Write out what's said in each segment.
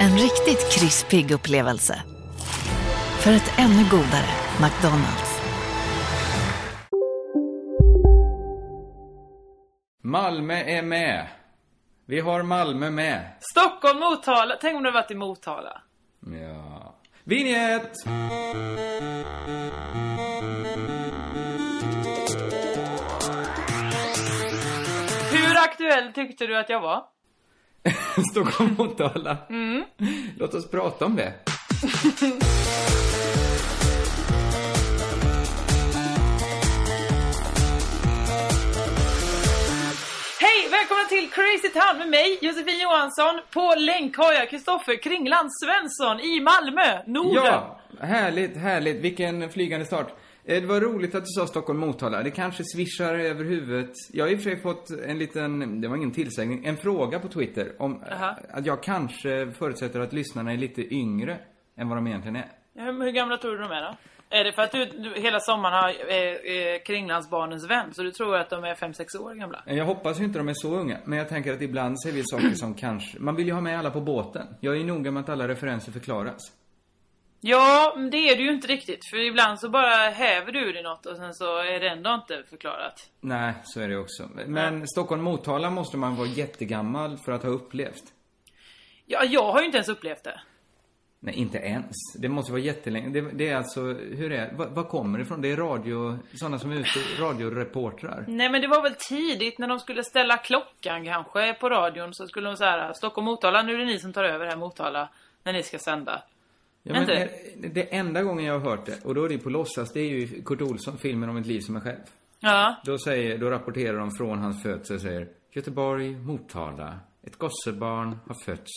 En riktigt krispig upplevelse. För ett ännu godare McDonalds. Malmö är med. Vi har Malmö med. Stockholm, Motala. Tänk om du varit i Motala. Ja. Vinjet! Hur aktuell tyckte du att jag var? Stockholm Motala. Mm. Låt oss prata om det. Hej! Välkomna till Crazy Town med mig, Josefin Johansson. På länk har jag Kristoffer Kringland Svensson i Malmö, Norden. Ja, härligt, härligt. Vilken flygande start. Eh, Det var roligt att du sa Stockholm Motala. Det kanske svischar över huvudet. Jag har i och för sig fått en liten, det var ingen tillsägning, en fråga på Twitter om eh, Aha. att jag kanske förutsätter att lyssnarna är lite yngre än vad de egentligen är. Hur, hur gamla tror du de är då? Är det för att du, du hela sommaren har eh, Kringlandsbarnens vän, så du tror att de är 5-6 år gamla? Jag hoppas ju inte de är så unga, men jag tänker att ibland ser vi saker som kanske, man vill ju ha med alla på båten. Jag är ju noga med att alla referenser förklaras. Ja, det är du ju inte riktigt. För ibland så bara häver du ur dig något och sen så är det ändå inte förklarat. Nej, så är det också. Men Stockholm Motala måste man vara jättegammal för att ha upplevt. Ja, jag har ju inte ens upplevt det. Nej, inte ens. Det måste vara jättelänge. Det, det är alltså, hur är Vad, vad kommer det ifrån? Det är radio, sådana som är ute, radioreportrar. Nej men det var väl tidigt när de skulle ställa klockan kanske på radion så skulle de säga Stockholm Motala, nu är det ni som tar över här Motala när ni ska sända. Ja, men är, det enda gången jag har hört det, och då är det på låtsas, det är ju Kurt Olsson, filmen om ett liv som är själv. Ja. Då, säger, då rapporterar de från hans födsel och säger Göteborg, Motala, ett gossebarn har fötts.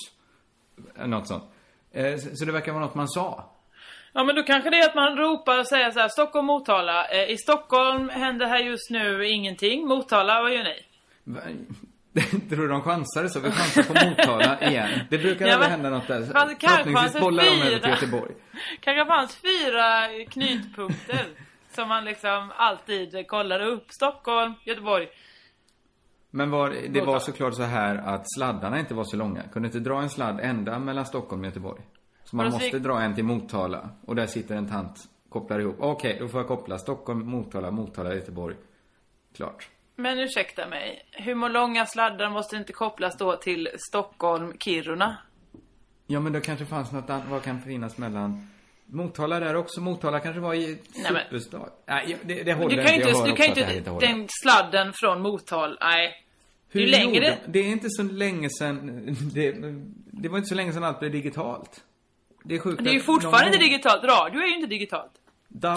Eh, Något sånt. Eh, Så så det verkar vara något man sa. Ja men då kanske det är att man ropar och säger så här Stockholm Motala. Eh, I Stockholm händer här just nu ingenting. Motala, vad gör ni? Tror du de chansade så? Vi chansar på Motala igen. Det brukar Ja, aldrig hända något där. Förhoppningsvis bollar de över till. Göteborg. Kanske fanns fyra knytpunkter som man liksom alltid kollar upp. Stockholm, Göteborg. Men var, det Motala. var såklart så här att sladdarna inte var så långa. Kunde inte dra en sladd ända mellan Stockholm och Göteborg. Så man måste gick- dra en till Motala. Och där sitter en tant, kopplar ihop. Okej, då får jag koppla Stockholm, Motala, Motala, Göteborg. Klart. Men ursäkta mig. Hur långa sladdar måste inte kopplas då till Stockholm, Kiruna? Ja, men det kanske fanns något annat. Vad kan finnas mellan Motala där också? Motala kanske var i Nej, men- superstad. Nej, det, det håller Du kan Jag inte, hör du kan ju det här inte, den sladden från Motala, nej. Hur ju längre gjorde- det- Det är inte så länge sedan, det, det var inte så länge sedan allt blev digitalt. Det är sjukt Det är ju fortfarande inte digitalt. Radio är ju inte digitalt.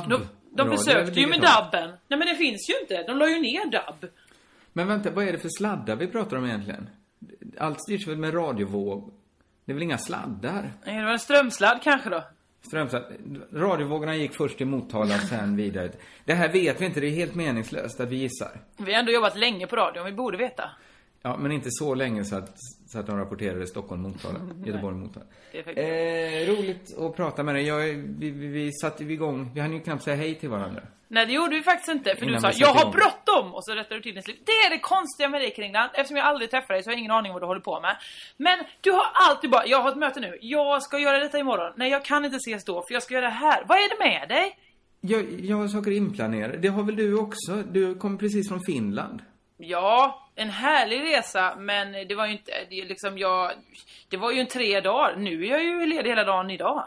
Dub. De, försökte ju med dubben. Nej men det finns ju inte. De la ju ner dubb. Men vänta, vad är det för sladdar vi pratar om egentligen? Allt styrs väl med radiovåg? Det är väl inga sladdar? Nej, Det var en strömsladd kanske då. Strömstad, radiovågorna gick först till Motala, sen vidare. Det här vet vi inte, det är helt meningslöst att vi gissar. Vi har ändå jobbat länge på radion, vi borde veta. Ja, men inte så länge så att, så att de rapporterade Stockholm, Motala, Göteborg, Motala. Det är faktiskt... Eh, roligt att prata med dig. Jag, vi, vi, vi satte igång, vi hann ju knappt säga hej till varandra. Nej det gjorde vi faktiskt inte, för Innan du sa jag har bråttom! Och så rättade du till din slut. Det är det konstiga med dig Kringland, eftersom jag aldrig träffar dig så har jag ingen aning om vad du håller på med. Men du har alltid bara, jag har ett möte nu, jag ska göra detta imorgon. Nej jag kan inte ses då, för jag ska göra det här. Vad är det med dig? Jag, jag har saker inplanerade. Det har väl du också? Du kom precis från Finland. Ja, en härlig resa, men det var ju inte, det liksom jag, det var ju en tre dagar. Nu är jag ju ledig hela dagen idag.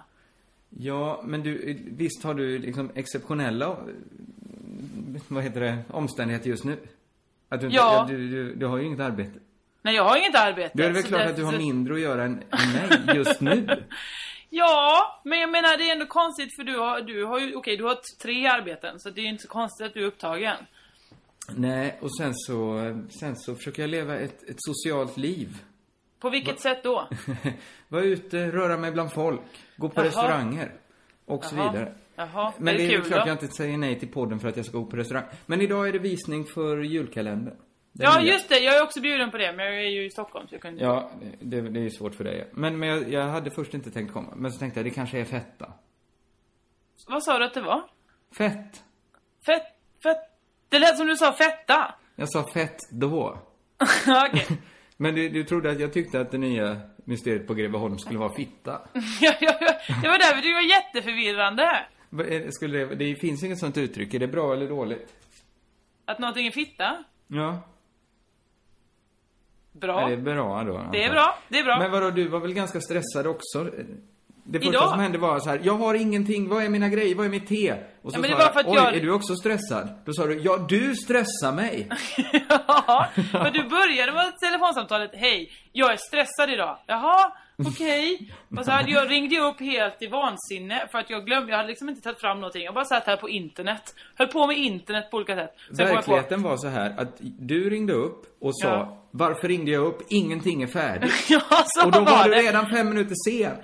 Ja, men du, visst har du liksom exceptionella, vad heter det, omständigheter just nu? Att du, inte, Ja. ja. du, du, du har ju inget arbete. Nej, jag har inget arbete. Då är det väl klart det- att du har mindre att göra än mig just nu. Ja, men jag menar det är ändå konstigt för du har, du har ju, okej du har tre arbeten så det är ju inte så konstigt att du är upptagen. Nej, och sen så, sen så försöker jag leva ett, ett socialt liv. På vilket sätt då? Vara ute, röra mig bland folk, gå på Jaha. restauranger och så Jaha. vidare. Jaha, Men är det det är kul klart då? jag inte säger nej till podden för att jag ska gå på restaurang. Men idag är det visning för julkalendern. Ja nya. just det, jag är också bjuden på det men jag är ju i Stockholm så jag kunde Ja, det, det är ju svårt för dig. Men, men jag, jag hade först inte tänkt komma. Men så tänkte jag, det kanske är fetta. Vad sa du att det var? Fett. Fett, fett. Det lät som du sa fetta. Jag sa fett då. Okej. Men du, du trodde att jag tyckte att det nya mysteriet på Greveholm skulle vara fitta? Ja, ja, ja. Det var därför det var jätteförvirrande. Vad är det- Skulle det, det finns inget sånt uttryck. Är det bra eller dåligt? Att någonting är fitta. Ja. Bra. Är det bra då? Det är jag. bra, det är bra. Men vadå, du var väl ganska stressad också? Det första Idag? som hände var så här, jag har ingenting, vad är mina grejer, vad är mitt te? Och så Ja, men sa det var jag, för att oj, jag- är du också stressad? Då sa du, ja du stressar mig. Ja, för du började med telefonsamtalet. Hej, jag är stressad idag. Jaha, okej. Och så hade jag ringde jag upp helt i vansinne för att jag glömde, jag hade liksom inte tagit fram någonting. Jag bara satt här på internet. Höll på med internet på olika sätt. Sen kom jag på, Verkligheten var så här att du ringde upp och sa, Ja. varför ringde jag upp? Ingenting är färdigt. Ja, så och då var, var du det. redan fem minuter sen.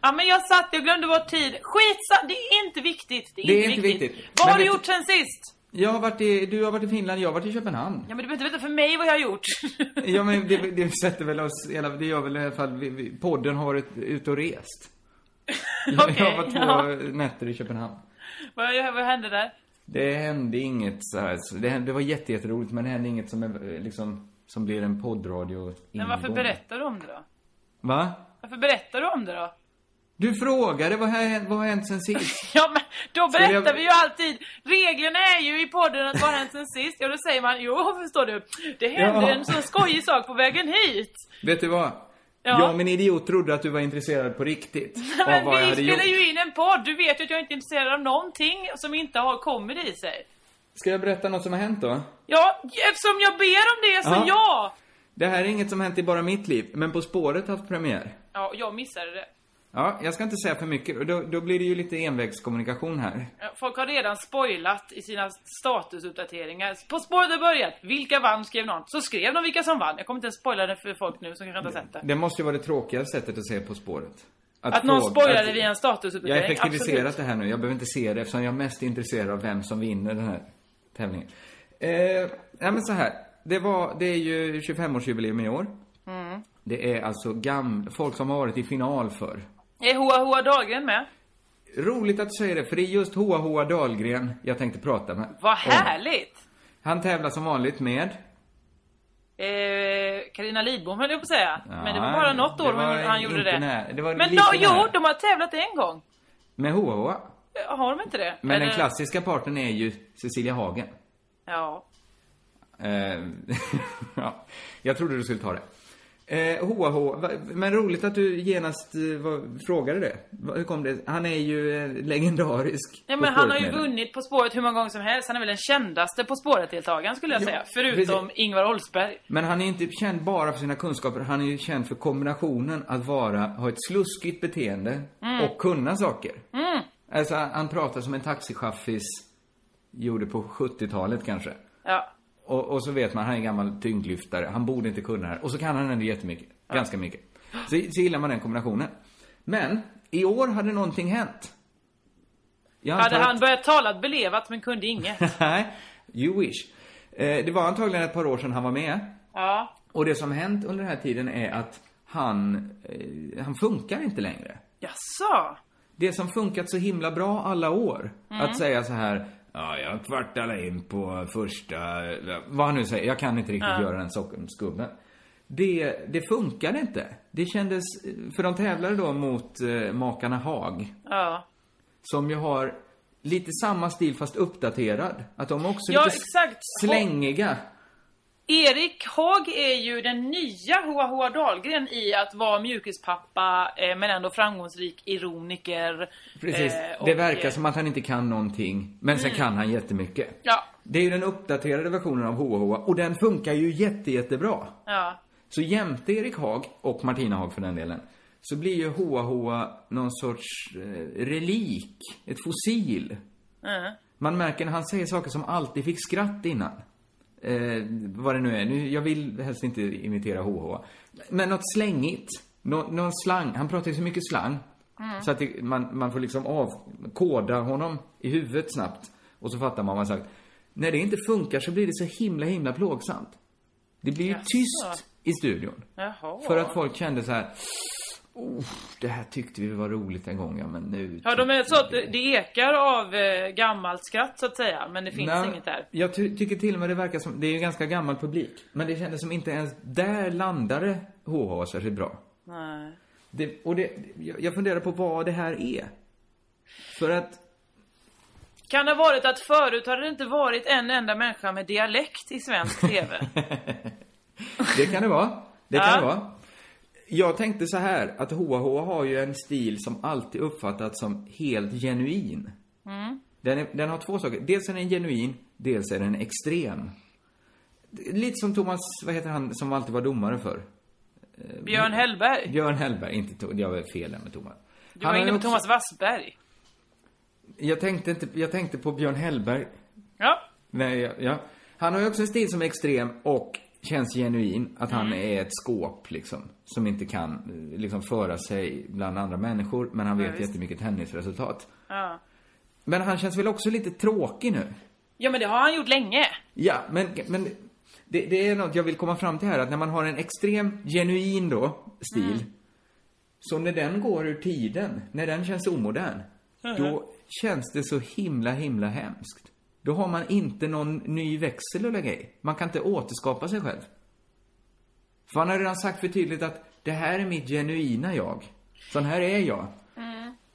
Ja men jag satt, jag glömde bort tid. Skitsa, det är inte viktigt. Det är, Det är inte, inte viktigt. viktigt. Vad Men har du gjort sen sist? Jag har varit i, du har varit i Finland, jag har varit i Köpenhamn. Ja men du behöver inte veta för mig vad jag har gjort. Ja men det, det sätter väl oss, det gör väl i alla fall, vi, vi, podden har varit ute och rest. Okej, jag var två ja. nätter i Köpenhamn. vad, vad hände där? Det hände inget så här, så det, hände, det var jätte, jätteroligt men det hände inget som är, liksom, som blir en poddradio Men varför berättar du om det då? Va? Varför berättar du om det då? Du frågade vad har, hänt- vad har hänt sen sist? Ja men då berättar jag- vi ju alltid. Reglerna är ju i podden att vad har hänt sen sist? Ja då säger man jo förstår du. Det hände Ja. en sån skojig sak på vägen hit. Vet du vad? Ja. Jag, min idiot, trodde att du var intresserad på riktigt. Men vad jag vi hade spelar gjort. ju in en podd. Du vet ju att jag inte är intresserad av någonting som inte har kommit i sig. Ska jag berätta något som har hänt då? Ja, eftersom jag ber om det så Ja. ja. Det här är inget som hänt i bara mitt liv, men På spåret har haft premiär. Ja, jag missade det. Ja, jag ska inte säga för mycket, och då, då blir det ju lite envägskommunikation här. Folk har redan spoilat i sina statusuppdateringar. På spåret har börjat. Vilka vann skrev någon. Så skrev de vilka som vann. Jag kommer inte ens spoila det för folk nu som kanske inte har sett det. Det måste ju vara det tråkiga sättet att se På spåret. Att någon fråga- spoilade att- via en Jag har statusuppdatering. effektiviserat absolut. det här nu, jag behöver inte se det eftersom jag är mest intresserad av vem som vinner den här tävlingen. Eh, ja men så här. Det var, det är ju 25-årsjubileum i år. Mm. Det är alltså gam, folk som har varit i final för. Är Hoa Hoa Dahlgren med? Roligt att du säger det, för det är just Hoa Hoa Dahlgren jag tänkte prata med. Vad om. härligt! Han tävlar som vanligt med... Eh, Carina Lidbom höll jag på att säga. Ja, Men det var bara något år han, han gjorde det. nära. Det Men då, jo, de har tävlat en gång. Med Hoa Hoa. Eh, Har de inte det? Men den Eller- klassiska parten är ju Cecilia Hagen. Ja. Eh, ja, jag trodde du skulle ta det. Eh, va- men roligt att du genast eh, var, frågade det. Hur kom det? Han är ju eh, legendarisk. Ja, men han har ju vunnit På spåret hur många gånger som helst. Han är väl den kändaste På spåret-deltagaren skulle jag Ja, säga. Förutom precis. Ingvar Oldsberg. Men han är inte känd bara för sina kunskaper, han är ju känd för kombinationen att vara, ha ett sluskigt beteende Mm. och kunna saker. Alltså, han, han pratar som en taxichaffis gjorde på 70-talet kanske. Ja. Och, och så vet man, han är en gammal tyngdlyftare, han borde inte kunna det här. Och så kan han ändå jättemycket. Ganska mycket. Så, så gillar man den kombinationen. Men, i år hade någonting hänt. Hade han att- börjat tala belevat men kunde inget. Nej, you wish. Eh, det var antagligen ett par år sedan han var med. Ja. Och det som hänt under den här tiden är att han, eh, han funkar inte längre. Jaså? Det som funkat så himla bra alla år. Mm. Att säga så här, ja, jag kvartade in på första, vad han nu säger, jag kan inte riktigt Ja. göra den sockerskummen. Det, det funkade inte. Det kändes, för de tävlade då mot eh, makarna Haag. Ja. Som ju har lite samma stil fast uppdaterad. Att de också är Ja, lite exakt. slängiga. Erik Haag är ju den nya Hoa Hoa Dahlgren i att vara mjukispappa eh, men ändå framgångsrik ironiker. Precis. eh, det verkar eh, som att han inte kan någonting. Men sen kan han jättemycket. Ja. Det är ju den uppdaterade versionen av Hoa Hoa och den funkar ju jätte, jättebra. Ja. Så jämte Erik Haag, och Martina Haag för den delen, så blir ju Hoa Hoa någon sorts eh, relik, ett fossil. Man märker när han säger saker som alltid fick skratt innan. Eh, vad det nu är. Nu, jag vill helst inte imitera Hoa. Men något slängigt. Nå, någon slang. Han pratar ju så mycket slang. Så att det, man, man får liksom avkoda honom i huvudet snabbt. Och så fattar man vad han sagt. När det inte funkar så blir det så himla, himla plågsamt. Det blir ju Jaså? tyst i studion. Jaha. För att folk kände så här. Oh, det här tyckte vi var roligt en gång, ja men nu... Ja, de är så att det, ekar av eh, gammalt skratt så att säga, men det finns Nej, inget där. Jag ty tycker till och med det verkar som, det är ju ganska gammal publik. Men det kändes som inte ens där landade HH särskilt bra. Nej. Det, och det, jag, jag funderar på vad det här är. För att, Kan det ha varit att förut har det inte varit en enda människa med dialekt i svensk TV? det kan det vara. Det kan Ja. det vara. Jag tänkte så här, att HH har ju en stil som alltid uppfattats som helt genuin. Den, är, den har två saker. Dels är den genuin, dels är den extrem. Lite som Thomas, vad heter han som alltid var domare för? Björn Hellberg. Björn Hellberg, inte jag var fel med Thomas. Du var inne på också- Thomas Wassberg. Jag tänkte inte, jag tänkte på Björn Hellberg. Ja. Nej, ja, ja. Han har ju också en stil som är extrem och känns genuin. Att han Mm. är ett skåp liksom. Som inte kan eh, liksom föra sig bland andra människor. Men han vet visst. jättemycket tennisresultat. ja. Men han känns väl också lite tråkig nu? Ja, men det har han gjort länge. Ja, men, men det, det är något jag vill komma fram till här. Att när man har en extrem, genuin då, stil. Mm. Så när den går ur tiden, när den känns omodern. Då känns det så himla, himla hemskt. Då har man inte någon ny växel att lägga i. Man kan inte återskapa sig själv. För han har redan sagt för tydligt att det här är mitt genuina jag. Sån här är jag.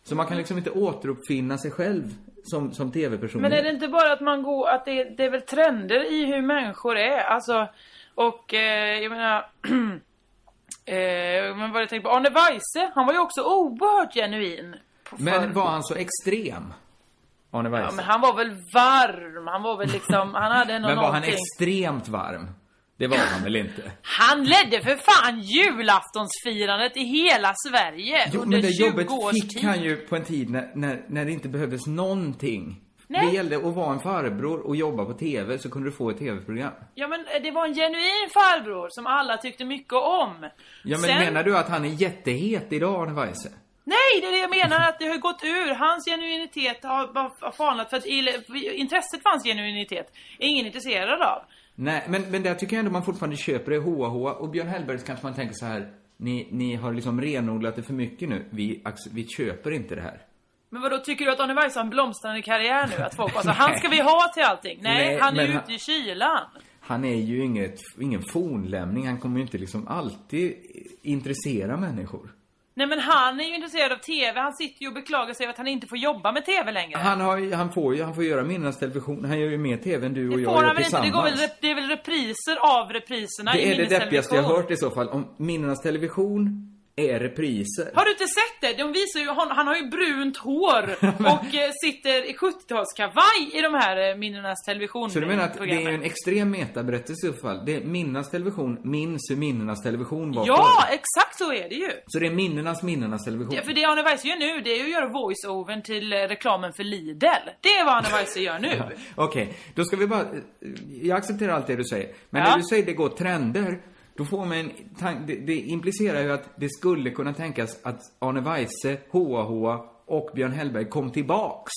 Så man kan liksom inte återuppfinna sig själv som, som tv-person. Men är det inte bara att man går, att det, det är väl trender i hur människor är? Alltså, och eh, jag menar... eh, men vad jag tänkte på, Arne Weise, han var ju också oerhört genuin. Men var han så extrem? Arne Weise? Ja, men han var väl varm, han var väl liksom, han hade ändå Men var han någonting. extremt varm? Det var han väl inte? Han ledde för fan julaftonsfirandet i hela Sverige Jo, under men det 20 jobbet års fick tid. han ju på en tid när, när, när det inte behövdes någonting. Nej. Det gällde att vara en farbror och jobba på TV så kunde du få ett TV-program. Ja men det var en genuin farbror som alla tyckte mycket om. Ja, men Sen- menar du att han är jättehet idag, Arne Weise? Nej, det är det jag menar att det har gått ur. Hans genuinitet har har falnat för att intresset för hans genuinitet är ingen intresserad av. Nej, men, men där tycker jag ändå man fortfarande köper det HH och Björn Hellberg kanske man tänker så här. Ni, ni har liksom renodlat det för mycket nu. Vi, vi köper inte det här. Men vad då tycker du att Arne Weise har en blomstrande karriär nu? Att folk bara så, han ska vi ha till allting. Nej, Nej, han är ute han- i kylan. Han är ju inget, ingen fornlämning. Han kommer ju inte liksom alltid intressera människor. Nej men han är ju intresserad av TV. Han sitter ju och beklagar sig över att han inte får jobba med TV längre. Han, har, han får ju, han får göra Minnenas Television. Han gör ju mer TV än du och det jag får gör han inte? Det, går väl, tillsammans. det är väl repriser av repriserna i Det är det deppigaste jag hört i så fall. Om Minnenas Television är repriser. Har du inte sett det? De visar ju, han, han har ju brunt hår och eh, sitter i 70-talskavaj i de här eh, Minnenas Television Så du menar att det är en extrem metaberättelse i så fall? Det är Minnenas Television minns hur Minnenas Television var Ja, förr. exakt så är det ju. Så det är Minnenas Minnenas Television? Ja, för det Arne Weise gör nu, det är ju att göra voice-overn till eh, reklamen för Lidl. Det är vad Arne Weise gör nu. Okej, då ska vi bara... Jag accepterar allt det du säger. Men Ja. när du säger det går trender, då får man en tank, det, det implicerar ju att det skulle kunna tänkas att Arne Weise, HH och Björn Hellberg kom tillbaks.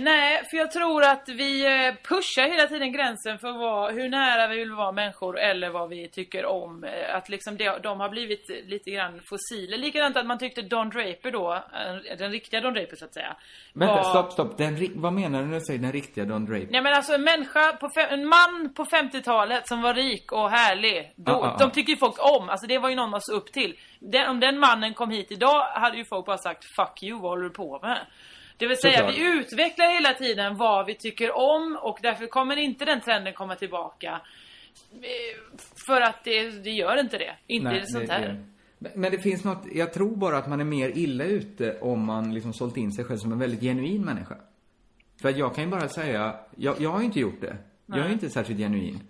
Nej, för jag tror att vi eh, pushar hela tiden gränsen för vad, hur nära vi vill vara människor eller vad vi tycker om. Eh, Att liksom det, de har blivit lite grann fossiler. Likadant att man tyckte Don Draper då, eh, den riktiga Don Draper så att säga. Vänta, var- stopp, stopp. Den, vad menar du när du säger den riktiga Don Draper? Nej men alltså en människa, på fem, en man på 50-talet som var rik och härlig. Då, Ah, ah, ah. De tycker ju folk om. Alltså det var ju någon man såg upp till. Den, om den mannen kom hit idag hade ju folk bara sagt Fuck you, vad håller du på med? Det vill säga Såklart. vi utvecklar hela tiden vad vi tycker om och därför kommer inte den trenden komma tillbaka. För att det, det gör inte det. Inte Nej, det sånt här. Men- Men det finns något, jag tror bara att man är mer illa ute om man liksom sålt in sig själv som en väldigt genuin människa. För att jag kan ju bara säga, jag, jag har ju inte gjort det. Jag är inte särskilt genuin.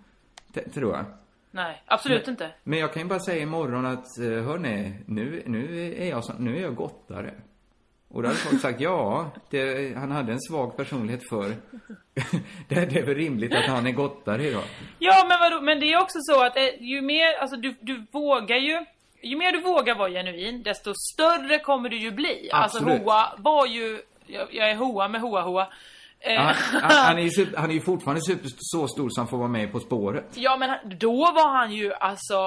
Tror jag. Nej, absolut inte. Men jag kan ju bara säga imorgon att, eh, hörni, nu, nu är jag, nu är jag gottare. Och då hade folk sagt, ja, det, han hade en svag personlighet för det, det är väl rimligt att han är gottare idag. Ja, men vadå? Men det är också så att eh, ju mer, alltså du, du vågar ju ju mer du vågar vara genuin, desto större kommer du ju bli. Absolut. Alltså Hoa var ju, jag, jag är Hoa med Hoa Hoa. Eh, Han, han, han, är ju super, han är ju fortfarande super, så stor som får vara med På spåret. Ja men då var han ju alltså,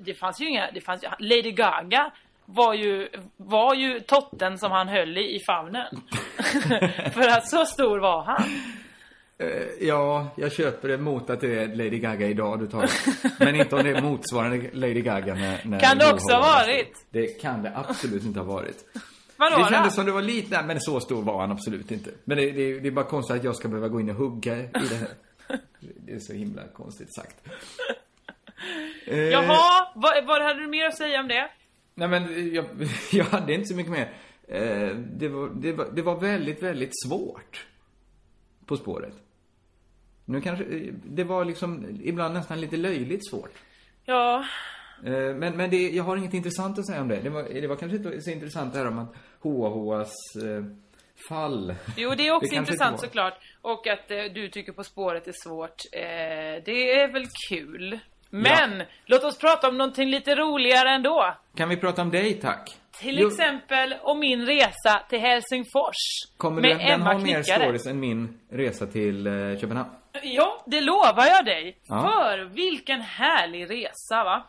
det fanns ju inga, det fanns Lady Gaga var ju, var ju totten som han höll i, i famnen. För att så stor var han. Eh, Ja, jag köper det mot att det är Lady Gaga idag du tar. Men inte om det är motsvarande Lady Gaga när, när Kan det också ha varit? Det kan det absolut inte ha varit. Vadå Det kändes som det var lite, nej, men så stor var han absolut inte. Men det, det, det är bara konstigt att jag ska behöva gå in och hugga i det här. Det är så himla konstigt sagt. Eh, Jaha, vad, vad hade du mer att säga om det? Nej men jag, jag hade inte så mycket mer. Eh, det, var, det, var, det var väldigt, väldigt svårt. På spåret. Nu kanske, eh, det var liksom ibland nästan lite löjligt svårt. Ja, Eh, Men, men det, jag har inget intressant att säga om det. Det var, det var kanske inte så intressant det här om att HHs eh, fall. jo det är också inte intressant såklart. Och att eh, du tycker På spåret är svårt. Eh, det är väl kul. Men, låt oss prata om någonting lite roligare ändå. Kan vi prata om dig, tack? Till Jo, exempel om min resa till Helsingfors. Kommer med den, den Emma ha mer Knyckare. stories än min resa till eh, Köpenhamn? Ja, det lovar jag dig. Ja. För vilken härlig resa va?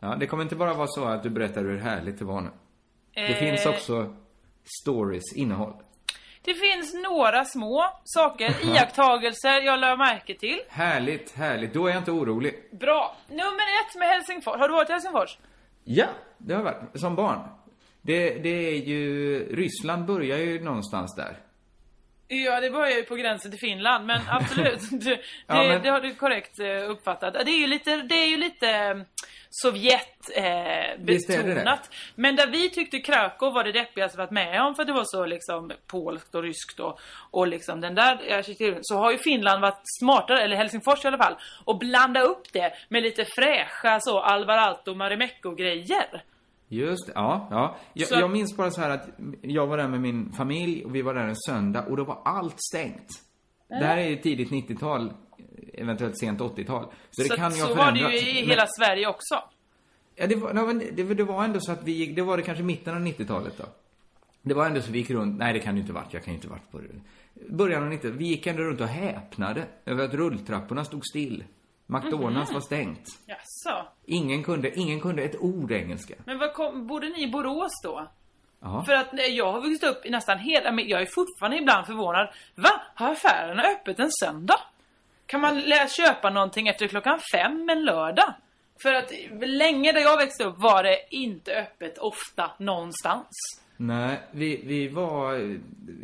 Ja, det kommer inte bara vara så att du berättar hur härligt det var nu. Det finns Eh, också stories, innehåll. Det finns några små saker, iakttagelser jag lade märke till. Härligt, härligt. Då är jag inte orolig. Bra. Nummer ett med Helsingfors. Har du varit i Helsingfors? Ja, det har jag varit. Som barn. Det, det är ju... Ryssland börjar ju någonstans där. Ja, det börjar ju på gränsen till Finland, men absolut. Det, Ja, men- det har du korrekt eh, uppfattat. Det är ju lite, det är ju lite Sovjet eh, betonat. Men där vi tyckte Krakow var det deppigaste vi varit med om för att det var så liksom polskt och ryskt och, och liksom den där arkitekturen. Så har ju Finland varit smartare, eller Helsingfors i alla fall, och blanda upp det med lite fräscha så Alvar Aalto Marimekko grejer. Just ja, ja. Jag, Så- jag minns bara så här att jag var där med min familj och vi var där en söndag och då var allt stängt. Det här är ju tidigt 90-tal, eventuellt sent 80-tal. Så det så kan ju ha så var det ju i Men- hela Sverige också. Ja, det var, men det, det var ändå så att vi gick, det var det kanske mitten av 90-talet då. Det var ändå så vi gick runt, nej det kan ju inte varit, jag kan ju inte varit på det. Början av 90 vi gick ändå runt och häpnade över att rulltrapporna stod still. McDonalds var stängt. Jaså? Ingen kunde, ingen kunde ett ord engelska. Men vad kom, bodde ni i Borås då? Ja. För att jag har vuxit upp i nästan hela, men jag är fortfarande ibland förvånad. Va? Har affärerna öppet en söndag? Kan man köpa någonting efter klockan fem en lördag? För att länge där jag växte upp var det inte öppet ofta någonstans. Nej, vi, vi var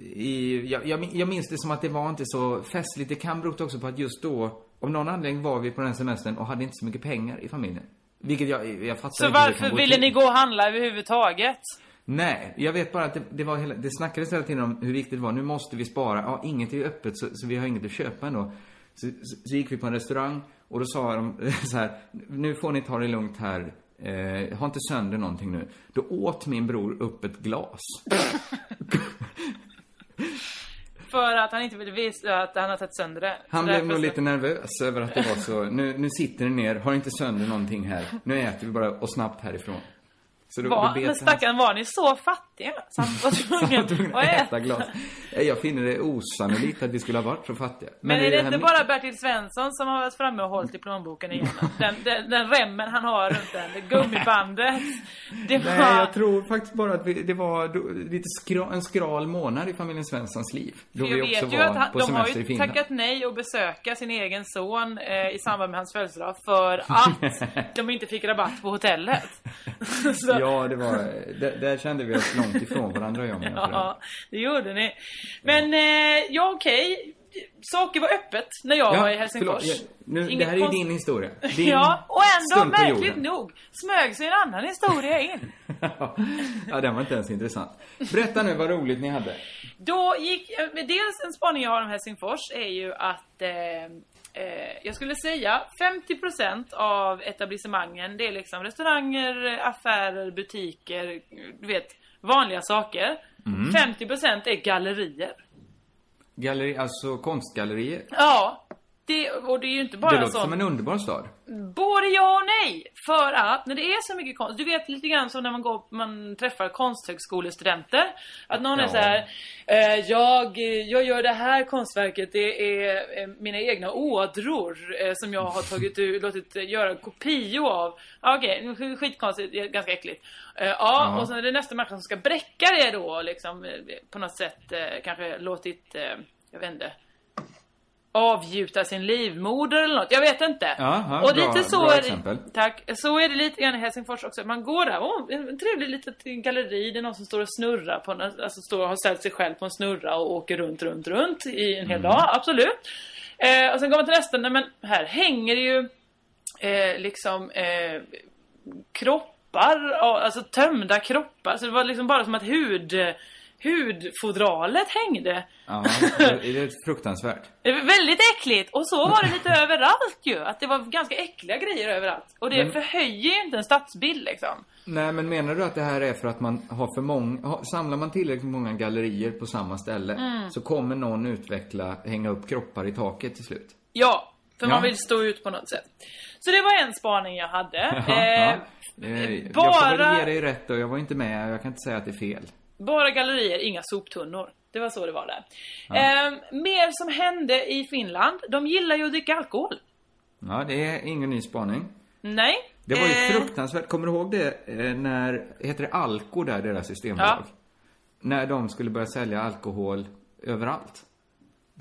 i, jag, jag, minns det som att det var inte så festligt. Det kan bero också på att just då, av någon anledning var vi på den semestern och hade inte så mycket pengar i familjen. Vilket jag, jag fattar Så inte varför ville till. ni gå och handla överhuvudtaget? Nej, jag vet bara att det, det var hela, det snackades hela tiden om hur viktigt det var. Nu måste vi spara. Ja, inget är ju öppet så, så vi har inget att köpa ändå. Så, så, så gick vi på en restaurang och då sa de så här, nu får ni ta det lugnt här. Eh, ha inte sönder någonting nu. Då åt min bror upp ett glas. För att han inte ville visa att han har tagit sönder det. Han blev nog lite nervös över att det var så, nu, nu sitter ni ner, har inte sönder någonting här. Nu äter vi bara och snabbt härifrån. Så då, Var, då men han- stackarn, var ni så fattiga? Så han var tvungen att äta? glas. Jag finner det osannolikt att vi skulle ha varit så fattiga. Men, är i det här inte bara Bertil Svensson som har varit framme och hållit i plånboken igen? Den, den, den remmen han har runt den, det gummibandet. Det var... Nej, jag tror faktiskt bara att vi, det var lite skra, en skral månad i familjen Svenssons liv. Då För vi jag också vet ju att han, på de har ju tackat nej att besöka sin egen son eh, i samband med hans födelsedag för att de inte fick rabatt på hotellet. Ja, det var, där, där kände vi oss långt ifrån varandra jag föräldrar. ja, det gjorde ni. Men, eh, ja okej. Saker var öppet när jag var i Helsingfors. förlåt. Ja, nu, det här är ju din historia. Din Ja, och ändå märkligt nog smög sig en annan historia in. ja, den var inte ens intressant. Berätta nu vad roligt ni hade. Då gick, eh, dels en spaning jag har om Helsingfors är ju att eh, eh, jag skulle säga 50% av etablissemangen, det är liksom restauranger, affärer, butiker, du vet, vanliga saker. Mm. 50% är gallerier. Galleri, alltså konstgallerier. Ja, det, och det är ju inte bara Det låter sånt. som en underbar stad. Både ja och nej. För att när det är så mycket konst, du vet lite grann som när man går, man träffar konsthögskolestudenter. Att någon är Ja. så här, eh, jag, jag gör det här konstverket, det är eh, mina egna ådror eh, som jag har tagit ut, låtit göra kopior av. Ja, Okej, okay, skitkonstigt, är ganska äckligt. Eh, ja, Ja. och sen är det nästa människa som ska bräcka det då, liksom eh, på något sätt eh, kanske låtit, jag vet inte avgjuta sin livmoder eller något. Jag vet inte. Ja, och bra- lite så bra är exempel. det, Tack. Så är det lite grann i Helsingfors också. Man går där, åh, en trevlig litet galleri. Det är någon som står och snurrar på en, alltså står och har ställt sig själv på en snurra och åker runt, runt, runt i en hel Mm. dag. Absolut. Eh, och sen går man till nästa, nej men här hänger ju eh, liksom eh, kroppar, alltså tömda kroppar. Så det var liksom bara som att hud, hudfodralet hängde. Ja, det det är fruktansvärt. Det var väldigt äckligt och så var det lite överallt ju. Att det var ganska äckliga grejer överallt. Och det Men- förhöjer ju inte en stadsbild liksom. Nej, men menar du att det här är för att man har för många, samlar man tillräckligt många gallerier på samma ställe Mm. så kommer någon utveckla, hänga upp kroppar i taket till slut? Ja, för Ja. man vill stå ut på något sätt. Så det var en spaning jag hade. Ja, eh, ja. Eh, Jag får bara- väl ge dig rätt och jag var inte med, jag kan inte säga att det är fel. Bara gallerier, inga soptunnor. Det var så det var där. Eh, mer som hände i Finland. De gillar ju att dricka alkohol. Ja, det är ingen ny spaning. Nej. Det var ju eh, fruktansvärt. Kommer du ihåg det eh, när, heter det Alko där, deras systembolag? Ja. När de skulle börja sälja alkohol överallt.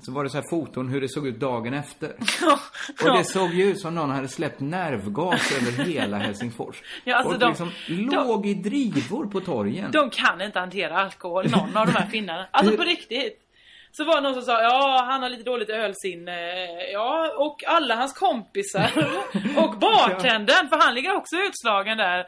Så var det så här foton hur det såg ut dagen efter. Och det såg ju ut som någon hade släppt nervgas över hela Helsingfors. Ja, alltså Folk de- liksom de- låg i drivor på torgen. De kan inte hantera alkohol, någon av de här finnarna. Alltså på riktigt. Så var det någon som sa, ja han har lite dåligt ölsinne. Ja, och alla hans kompisar. och bartendern, för han ligger också utslagen där.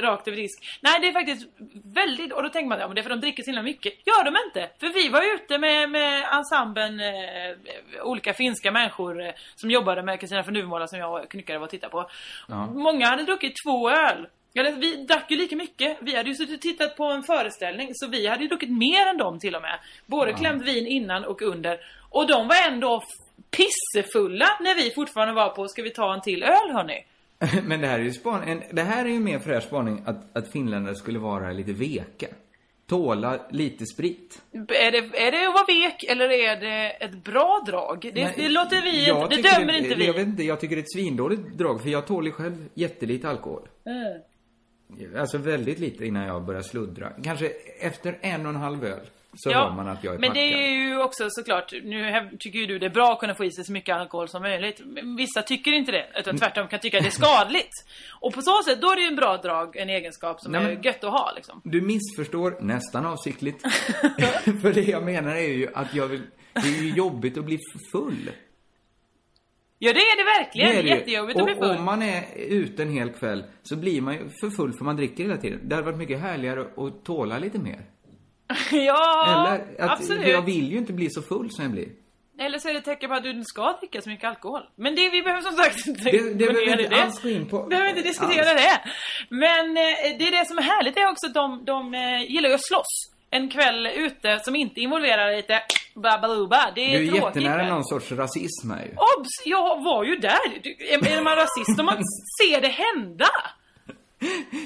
Rakt över disk. Nej det är faktiskt väldigt, och då tänker man ja men det är för de dricker så himla mycket. Gör de inte! För vi var ute med, med ensemblen, eh, olika finska människor eh, som jobbade med Kristina från Duvemåla som jag och knyckare var och tittade på. Ja. Många hade druckit två öl. Eller, vi drack ju lika mycket. Vi hade ju suttit och tittat på en föreställning så vi hade ju druckit mer än dem till och med. Både klämt vin innan och under. Och de var ändå pissefulla när vi fortfarande var på Ska vi ta en till öl hörni? Men det här är ju span, en, det här är ju mer fräsch spaning att, att finländare skulle vara lite veka. Tåla lite sprit. Är det, är det att vara vek eller är det ett bra drag? Det, Nej, det låter vi jag inte, det dömer inte vi. Jag vet inte, jag tycker det är ett svindåligt drag för jag tål ju själv jättelite alkohol. Mm. Alltså väldigt lite innan jag börjar sluddra. Kanske efter en och en halv öl så Ja, hör man att jag är men packad. det är ju också såklart, nu tycker ju du det är bra att kunna få i sig så mycket alkohol som möjligt. Men Vissa tycker inte det, Mm. utan tvärtom kan tycka att det är skadligt. Och på så sätt, då är det ju en bra drag, en egenskap som Nej, är gött att ha liksom. Du missförstår nästan avsiktligt. för det jag menar är ju att jag vill... Det är ju jobbigt att bli full. Ja det är det verkligen, Det är det jättejobbigt att bli Och full. om man är ute en hel kväll så blir man ju för full för man dricker hela tiden. Det hade varit mycket härligare att tåla lite mer. ja, Eller, att absolut. jag vill ju inte bli så full som jag blir. Eller så är det ett tecken på att du inte ska dricka så mycket alkohol. Men det, vi behöver som sagt inte Det- det behöver vi inte det. alls gå in på. behöver inte diskutera Alls. det. Men eh, det är det som är härligt, det är också att de, de eh, gillar ju att slåss. En kväll ute som inte involverar lite babaluba. Det är Du är tråkigt. jättenära någon sorts rasism här ju. Obs! Jag var ju där! Är man rasist om man ser det hända?